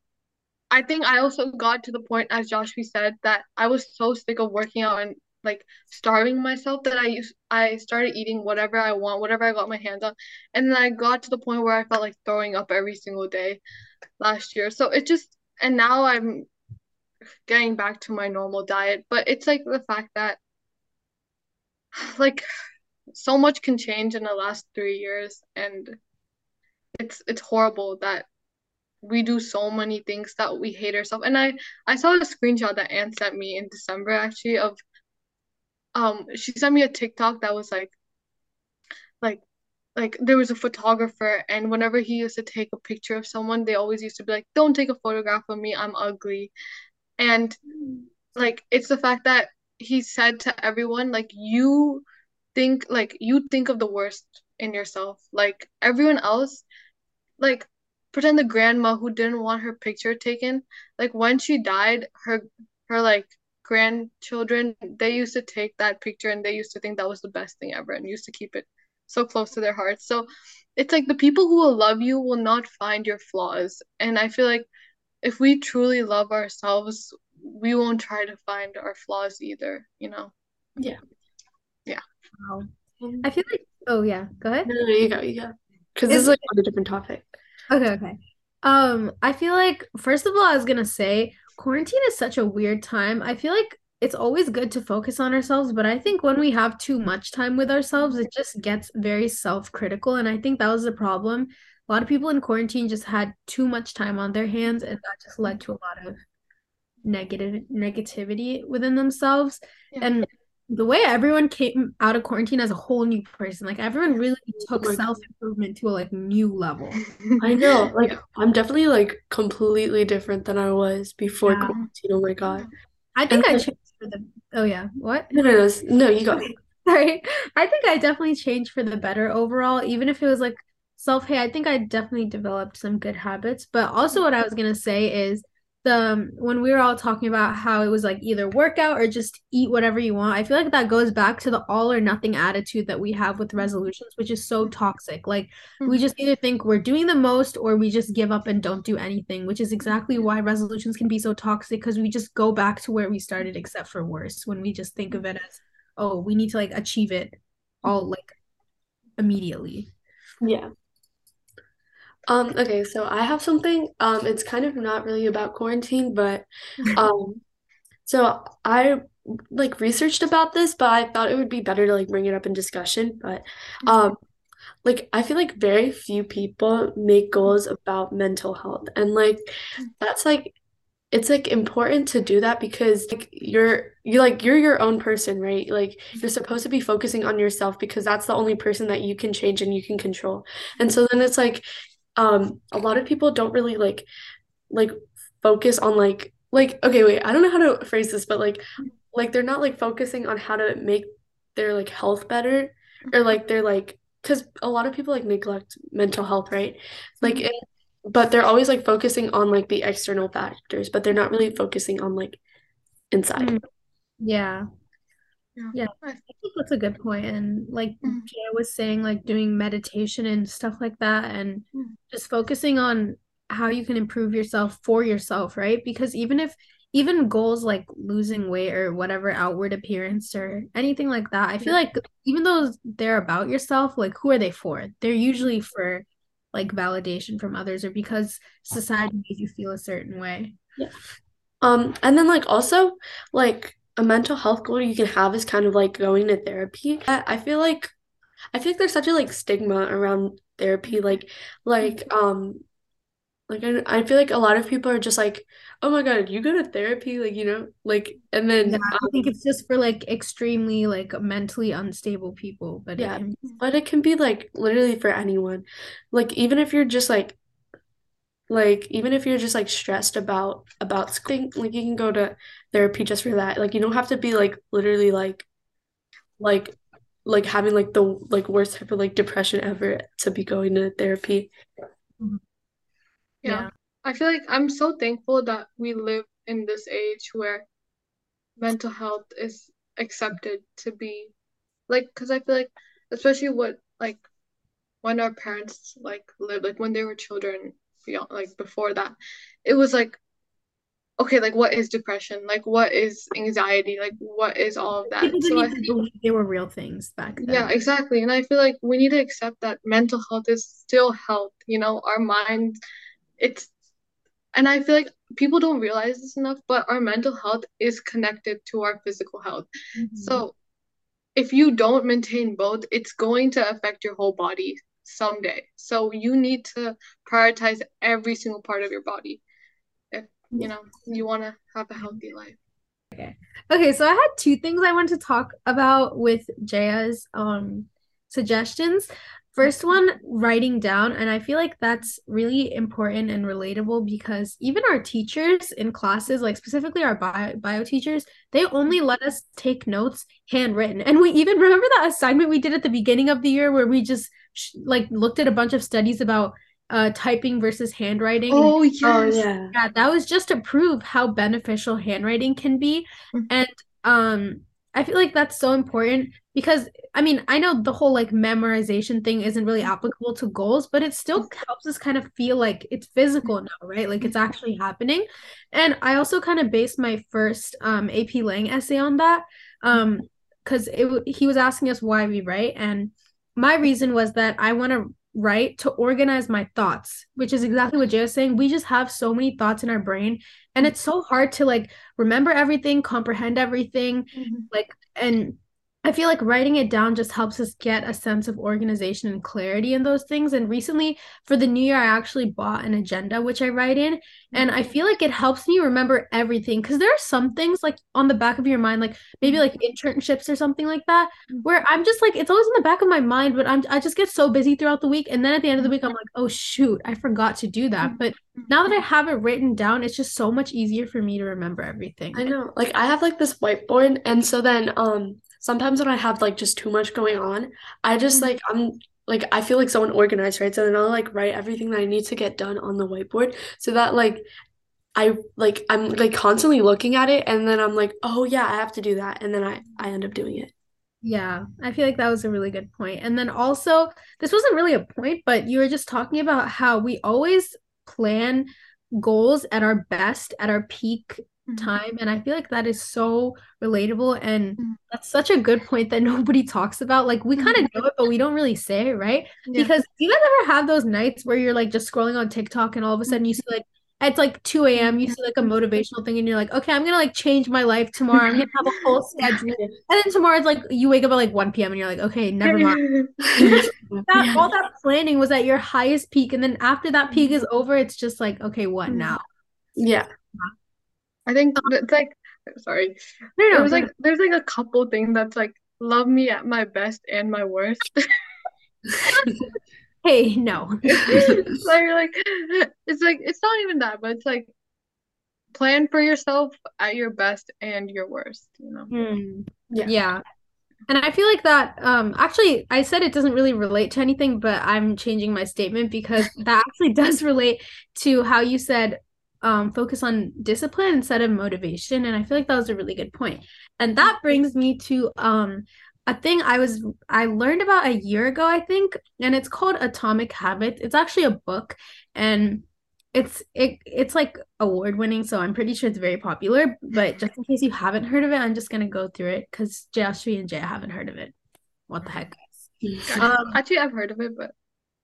i think i also got to the point as joshua said that i was so sick of working out and like starving myself that I used I started eating whatever I want, whatever I got my hands on. And then I got to the point where I felt like throwing up every single day last year. So it just and now I'm getting back to my normal diet, but it's like the fact that (sighs) like (sighs) so much can change in the last 3 years and it's it's horrible that we do so many things that we hate ourselves. And I I saw a screenshot that Anne sent me in December actually of um she sent me a TikTok that was like like like there was a photographer and whenever he used to take a picture of someone they always used to be like don't take a photograph of me I'm ugly. And like it's the fact that he said to everyone like you think like you think of the worst in yourself. Like everyone else like pretend the grandma who didn't want her picture taken like when she died her her like grandchildren, they used to take that picture and they used to think that was the best thing ever and used to keep it so close to their hearts. So it's like the people who will love you will not find your flaws. And I feel like if we truly love ourselves, we won't try to find our flaws either, you know? Yeah. Yeah. Wow. I feel like, oh, yeah, go ahead. No, no, you go, you go. Because this is like a different topic. Okay, okay. Um, I feel like first of all, I was gonna say quarantine is such a weird time. I feel like it's always good to focus on ourselves, but I think when we have too much time with ourselves, it just gets very self-critical. And I think that was the problem. A lot of people in quarantine just had too much time on their hands, and that just led to a lot of negative negativity within themselves. Yeah. And the way everyone came out of quarantine as a whole new person, like everyone really oh took oh self improvement to a like new level. (laughs) I know, (laughs) like I'm definitely like completely different than I was before yeah. quarantine. Oh my god. I think and I changed for the. Oh yeah, what? No, no, no, no. You go. (laughs) Sorry, I think I definitely changed for the better overall. Even if it was like self hate, I think I definitely developed some good habits. But also, mm-hmm. what I was gonna say is the um, when we were all talking about how it was like either workout or just eat whatever you want i feel like that goes back to the all or nothing attitude that we have with resolutions which is so toxic. Like we mm-hmm. just either think we're doing the most or we just give up and don't do anything which is exactly why resolutions can be so toxic because we just go back to where we started except for worse when we just think of it as oh we need to like achieve it all like immediately. Yeah um, okay, so I have something. Um, it's kind of not really about quarantine, but (laughs) um, so I like researched about this, but I thought it would be better to like bring it up in discussion. But um, like I feel like very few people make goals about mental health, and like that's like it's like important to do that because like you're you're like you're your own person right like you're supposed to be focusing on yourself because that's the only person that you can change and you can control and so then it's like um a lot of people don't really like like focus on like like okay, wait, I don't know how to phrase this, but like like they're not like focusing on how to make their like health better or like they're like because a lot of people like neglect mental health, right? Like Mhm. it, but they're always like focusing on like the external factors, but they're not really focusing on like inside. Mm. Yeah. Yeah. Yeah. I- think that's a good point. And like Mm. Jay was saying, like doing meditation and stuff like that, and Mm. just focusing on how you can improve yourself for yourself, right? Because even if even goals like losing weight or whatever outward appearance or anything like that, I feel like even though they're about yourself, like who are they for? They're usually for like validation from others or because society made you feel a certain way. Yeah. Um, and then like also like a mental health goal you can have is kind of like going to therapy. I, I feel like I feel like there's such a like stigma around therapy, like like um like I, I feel like a lot of people are just like, oh my God, you go to therapy, like you know, like and then Yeah, I um, think it's just for like extremely like mentally unstable people, but it Yeah. can but it can be like literally for anyone. Like even if you're just like like even if you're just like stressed about about school, like you can go to therapy just for that. Like you don't have to be like literally like like like having like the like worst type of like depression ever to be going to therapy. Mm-hmm. Yeah. I feel like I'm so thankful that we live in this age where mental health is accepted to be like, because I feel like, especially what like when our parents like lived, like when they were children, beyond like before that, it was like, okay, like what is depression? Like what is anxiety? Like what is all of that? people So I believe they were real things back then yeah, exactly. And I feel like we need to accept that mental health is still health, you know, our mind, it's and I feel like people don't realize this enough, but our mental health is connected to our physical health. Mhm. So if you don't maintain both, it's going to affect your whole body someday. So you need to prioritize every single part of your body if you know you want to have a healthy life. Okay, Okay, so I had two things I wanted to talk about with Jaya's um suggestions. First one, writing down, and I feel like that's really important and relatable because even our teachers in classes, like specifically our bio, bio teachers, they only let us take notes handwritten. And we even remember that assignment we did at the beginning of the year where we just sh- like looked at a bunch of studies about uh typing versus handwriting. and Oh Oh yeah. yeah, that was just to prove how beneficial handwriting can be. Mhm. And um I feel like that's so important because I mean, I know the whole like memorization thing isn't really applicable to goals, but it still helps us kind of feel like it's physical now, right? Like it's actually happening. And I also kind of based my first um AP Lang essay on that. Um because it w- he was asking us why we write and my reason was that I want to write to organize my thoughts, which is exactly what Jay was saying. We just have so many thoughts in our brain, and it's so hard to like remember everything, comprehend everything, Mhm. like, and I feel like writing it down just helps us get a sense of organization and clarity in those things. And recently, for the new year, I actually bought an agenda, which I write in, and I mm-hmm. feel like it helps me remember everything because there are some things like on the back of your mind, like maybe like mm-hmm. internships or something like that, mm-hmm. where I'm just like, it's always in the back of my mind, but I'm I just get so busy throughout the week. And then at the end of the week, I'm like, oh shoot, I forgot to do that. But now that I have it written down, it's just so much easier for me to remember everything. I know. Like I have like this whiteboard and so then um sometimes when I have like just too much going on, I just Mhm. like I'm like I feel like so unorganized, right? So then I'll like write everything that I need to get done on the whiteboard so that like I like I'm like constantly looking at it and then I'm like, "Oh yeah, I have to do that." And then I I end up doing it. Yeah, I feel like that was a really good point. And then also, this wasn't really a point, but you were just talking about how we always plan goals at our best, at our peak Mhm. time. And I feel like that is so relatable. And Mhm. that's such a good point that (laughs) nobody talks about. Like, we kind of mm-hmm. know it, but we don't really say it, right? Yeah. Because you guys ever have those nights where you're like just scrolling on TikTok and all of a sudden you mm-hmm. see like, it's like 2 a.m. You mm-hmm. see like a motivational thing and you're like, okay, I'm gonna like change my life tomorrow. I'm gonna have a whole (laughs) schedule. And then tomorrow it's like you wake up at like 1 p.m. and you're like, okay, never mind. (laughs) That all that planning was at your highest peak, and then after that peak is over, it's just like, okay, what now? Yeah. I think it's like sorry. No, no, There was go like there's like a couple things that's like love me at my best and my worst. (laughs) hey, no. (laughs) like like it's like it's not even that, but it's like plan for yourself at your best and your worst, you know. Mm. Yeah. Yeah. And I feel like that um actually I said it doesn't really relate to anything, but I'm changing my statement because that actually (laughs) does relate to how you said um focus on discipline instead of motivation and I feel like that was a really good point. And that brings me to um a thing I was I learned about a year ago, I think, and it's called Atomic Habits. It's actually a book and it's it it's like award winning, so I'm pretty sure it's very popular. But just in case you haven't heard of it, I'm just gonna go through it because Joshua and Jay haven't heard of it. What the heck? Um, Actually, I've heard of it, but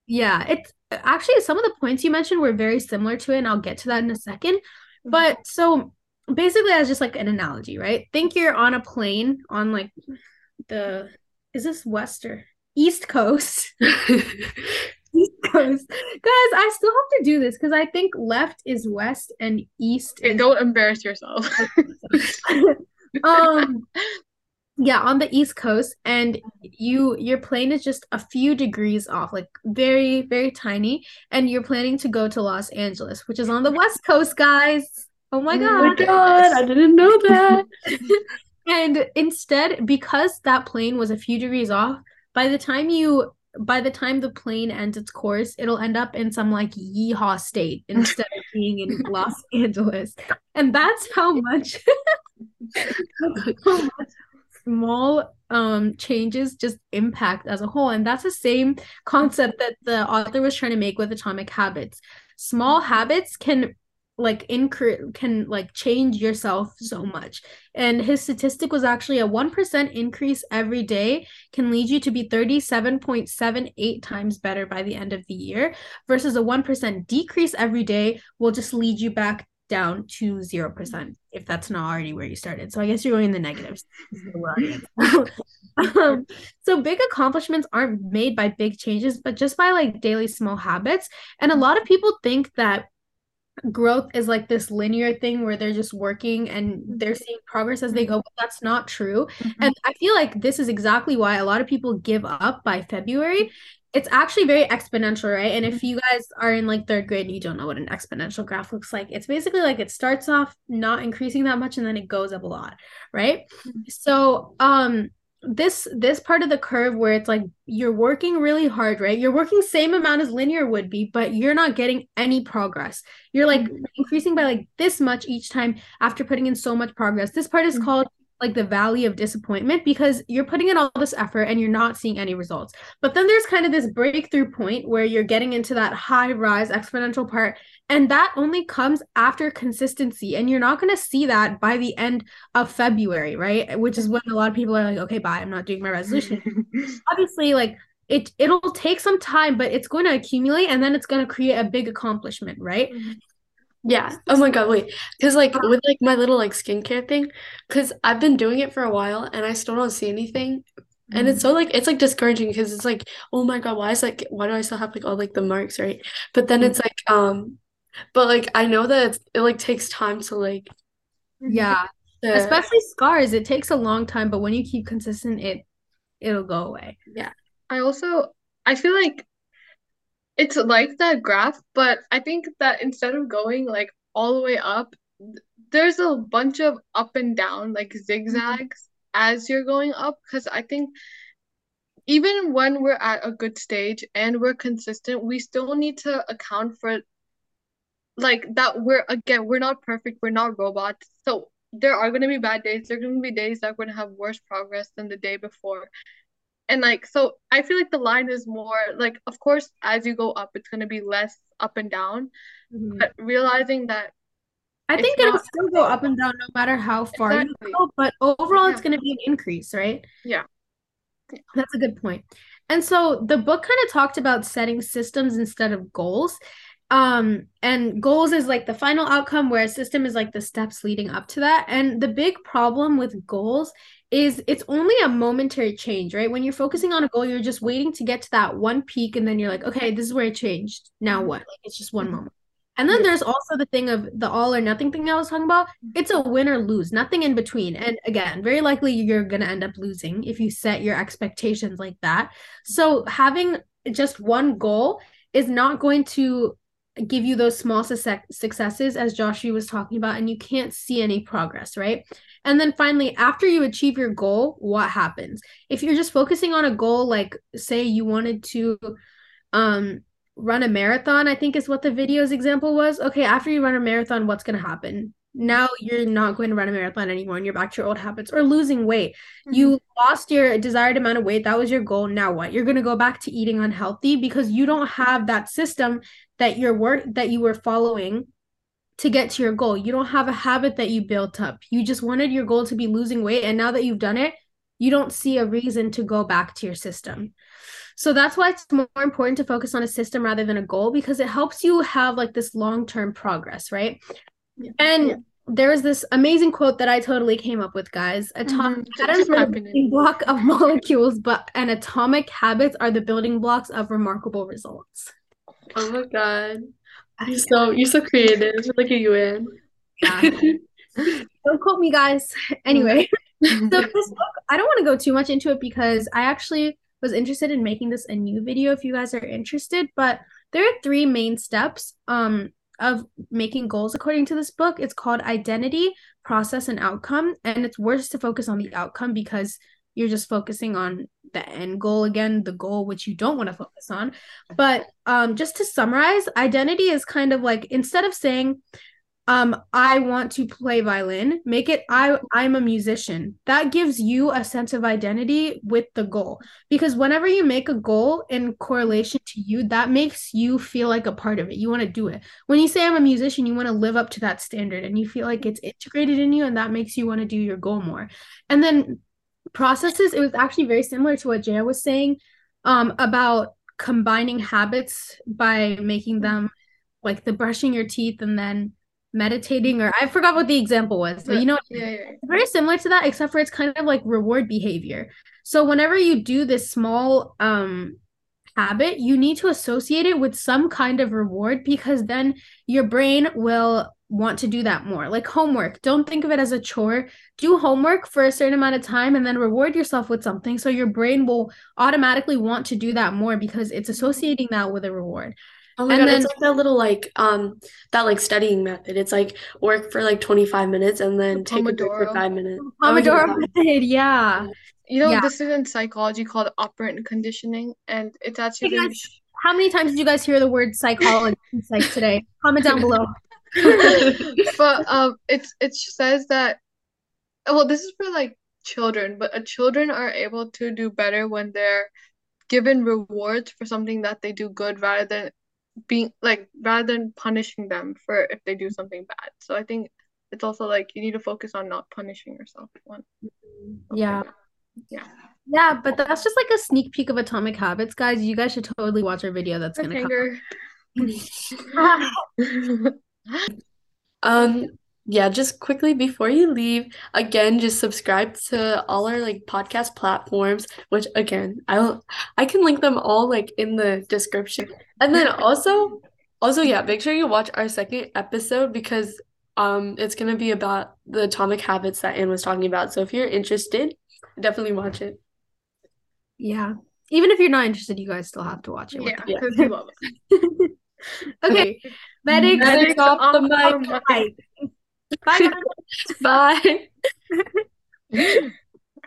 yeah, it's actually some of the points you mentioned were very similar to it, and I'll get to that in a second. Mm-hmm. But so basically, as just like an analogy, right? Think you're on a plane on like the is this west or east coast? (laughs) East coast, guys. I still have to do this because I think left is west and east is don't embarrass yourself. (laughs) um yeah on the east coast and you your plane is just a few degrees off like very very tiny and you're planning to go to los angeles which is on the west coast guys. Oh my Oh Oh my god. God, I didn't know (laughs) that. and instead because that plane was a few degrees off by the time you by the time the plane ends its course it'll end up in some like yeehaw state (laughs) instead of being in los angeles. And that's how much (laughs) how much small um changes just impact as a whole. And that's the same concept that the author was trying to make with atomic habits. Small habits can like increase can like change yourself so much. And his statistic was actually a 1% increase every day can lead you to be 37.78 times better by the end of the year versus a 1% decrease every day will just lead you back down to 0% if that's not already where you started. So I guess you're going in the negatives. (laughs) um, so big accomplishments aren't made by big changes, but just by like daily small habits. And a lot of people think that growth is like this linear thing where they're just working and they're seeing progress as they go but that's not true and i feel like this is exactly why a lot of people give up by february it's actually very exponential right? And if mm-hmm. you guys are in like third grade and you don't know what an exponential graph looks like it's basically like it starts off not increasing that much and then it goes up a lot right? Mm-hmm. So um this this part of the curve where it's like you're working really hard right? You're working same amount as linear would be but you're not getting any progress. You're like mm-hmm. increasing by like this much each time after putting in so much progress. This part is called like the valley of disappointment because you're putting in all this effort and you're not seeing any results. But then there's kind of this breakthrough point where you're getting into that high rise exponential part and that only comes after consistency and you're not going to see that by the end of february right? Which is when a lot of people are like okay bye i'm not doing my resolution. (laughs) Obviously like it it'll take some time but it's going to accumulate and then it's going to create a big accomplishment right mm-hmm. Yeah. Oh my God, wait. Because like with like my little like skincare thing, because I've been doing it for a while and I still don't see anything. And it's mm-hmm. so like it's like discouraging because it's like, oh my God, why is like why do I still have like all like the marks, right? But then mm-hmm. it's like um but like I know that it's, it like takes time to like mm-hmm. yeah to, especially scars it takes a long time but when you keep consistent it it'll go away Yeah. I also I feel like it's like that graph, but I think that instead of going like all the way up, there's a bunch of up and down like zigzags as you're going up because I think even when we're at a good stage and we're consistent, we still need to account for like that we're again we're not perfect, we're not robots. So there are going to be bad days. There are going to be days that we're going to have worse progress than the day before. And like, so I feel like the line is more like, of course, as you go up, it's going to be less up and down, but realizing that i think it'll still go up and down no matter how far you go but overall it's going to be an increase right Yeah. That's a good point. And so the book kind of talked about setting systems instead of goals. Um, and goals is like the final outcome, where a system is like the steps leading up to that. And the big problem with goals is it's only a momentary change, right? When you're focusing on a goal, you're just waiting to get to that one peak, and then you're like, okay, this is where it changed. Now mm-hmm. what? Like it's just one mm-hmm. moment. And then there's also the thing of the all or nothing thing I was talking about. Mm-hmm. It's a win or lose, nothing in between. And again, very likely you're going to end up losing if you set your expectations like that. So having just one goal is not going to give you those small successes as Joshua was talking about and you can't see any progress, right? And then finally, after you achieve your goal, what happens? If you're just focusing on a goal like say you wanted to um run a marathon, I think is what the video's example was. Okay, after you run a marathon, what's going to happen? now you're not going to run a marathon anymore and you're back to your old habits or losing weight. Mm-hmm. You lost your desired amount of weight. That was your goal. Now what? You're going to go back to eating unhealthy because you don't have that system that your work that you were following to get to your goal. You don't have a habit that you built up. You just wanted your goal to be losing weight and now that you've done it, you don't see a reason to go back to your system. So that's why it's more important to focus on a system rather than a goal because it helps you have like this long-term progress, right? Yeah. And yeah. there was this amazing quote that I totally came up with, guys. Atom- mm-hmm. atoms are the building block of molecules, but and atomic habits are the building blocks of remarkable results. Oh my god. You're so you're so creative. Look at you in. Yeah. (laughs) Don't quote me, guys. Anyway, (laughs) so this book, I don't want to go too much into it because I actually was interested in making this a new video if you guys are interested. But there are three main steps. Um, of making goals according to this book. It's called Identity, Process, and Outcome. And it's worse to focus on the outcome because you're just focusing on the end goal again, the goal which you don't want to focus on. But um, just to summarize, identity is kind of like instead of saying, um i want to play violin make it i i'm a musician. That gives you a sense of identity with the goal. Because whenever you make a goal in correlation to you that makes you feel like a part of it. You want to do it. When you say i'm a musician you want to live up to that standard and you feel like it's integrated in you and that makes you want to do your goal more. And then processes it was actually very similar to what jaya was saying um about combining habits by making them like the brushing your teeth and then meditating or I forgot what the example was, but you know, yeah, yeah. very similar to that, except for it's kind of like reward behavior. So whenever you do this small um habit, you need to associate it with some kind of reward because then your brain will want to do that more. Like homework, don't think of it as a chore. Do homework for a certain amount of time and then reward yourself with something so your brain will automatically want to do that more because it's associating that with a reward. Oh my and god, then, it's like that little like um that like studying method. It's like work for like 25 minutes and then take Pomodoro. a break for five minutes. Pomodoro oh, method, yeah. You know, yeah. this is in psychology called operant conditioning, and it's actually. Hey guys, how many times did you guys hear the word psychology like today? Comment down below. (laughs) but um, it's it says that, well, this is for like children, but uh, children are able to do better when they're given rewards for something that they do good rather than being like rather than punishing them for if they do something bad. So I think it's also like you need to focus on not punishing yourself. One. Yeah. Yeah. Yeah, but that's just like a sneak peek of Atomic Habits, guys. You guys should totally watch our video. That's gonna come. (laughs) (laughs) um yeah, just quickly before you leave, again, just subscribe to all our like podcast platforms, which again, I'll I can link them all like in the description. And then also also yeah, make sure you watch our second episode because um it's gonna be about the atomic habits that Anne was talking about. So if you're interested, definitely watch it. Yeah. Even if you're not interested, you guys still have to watch it. Yeah, yeah. (laughs) love it. (laughs) okay. Medics, Medics off the mic. (laughs) Bye. Bye. (laughs)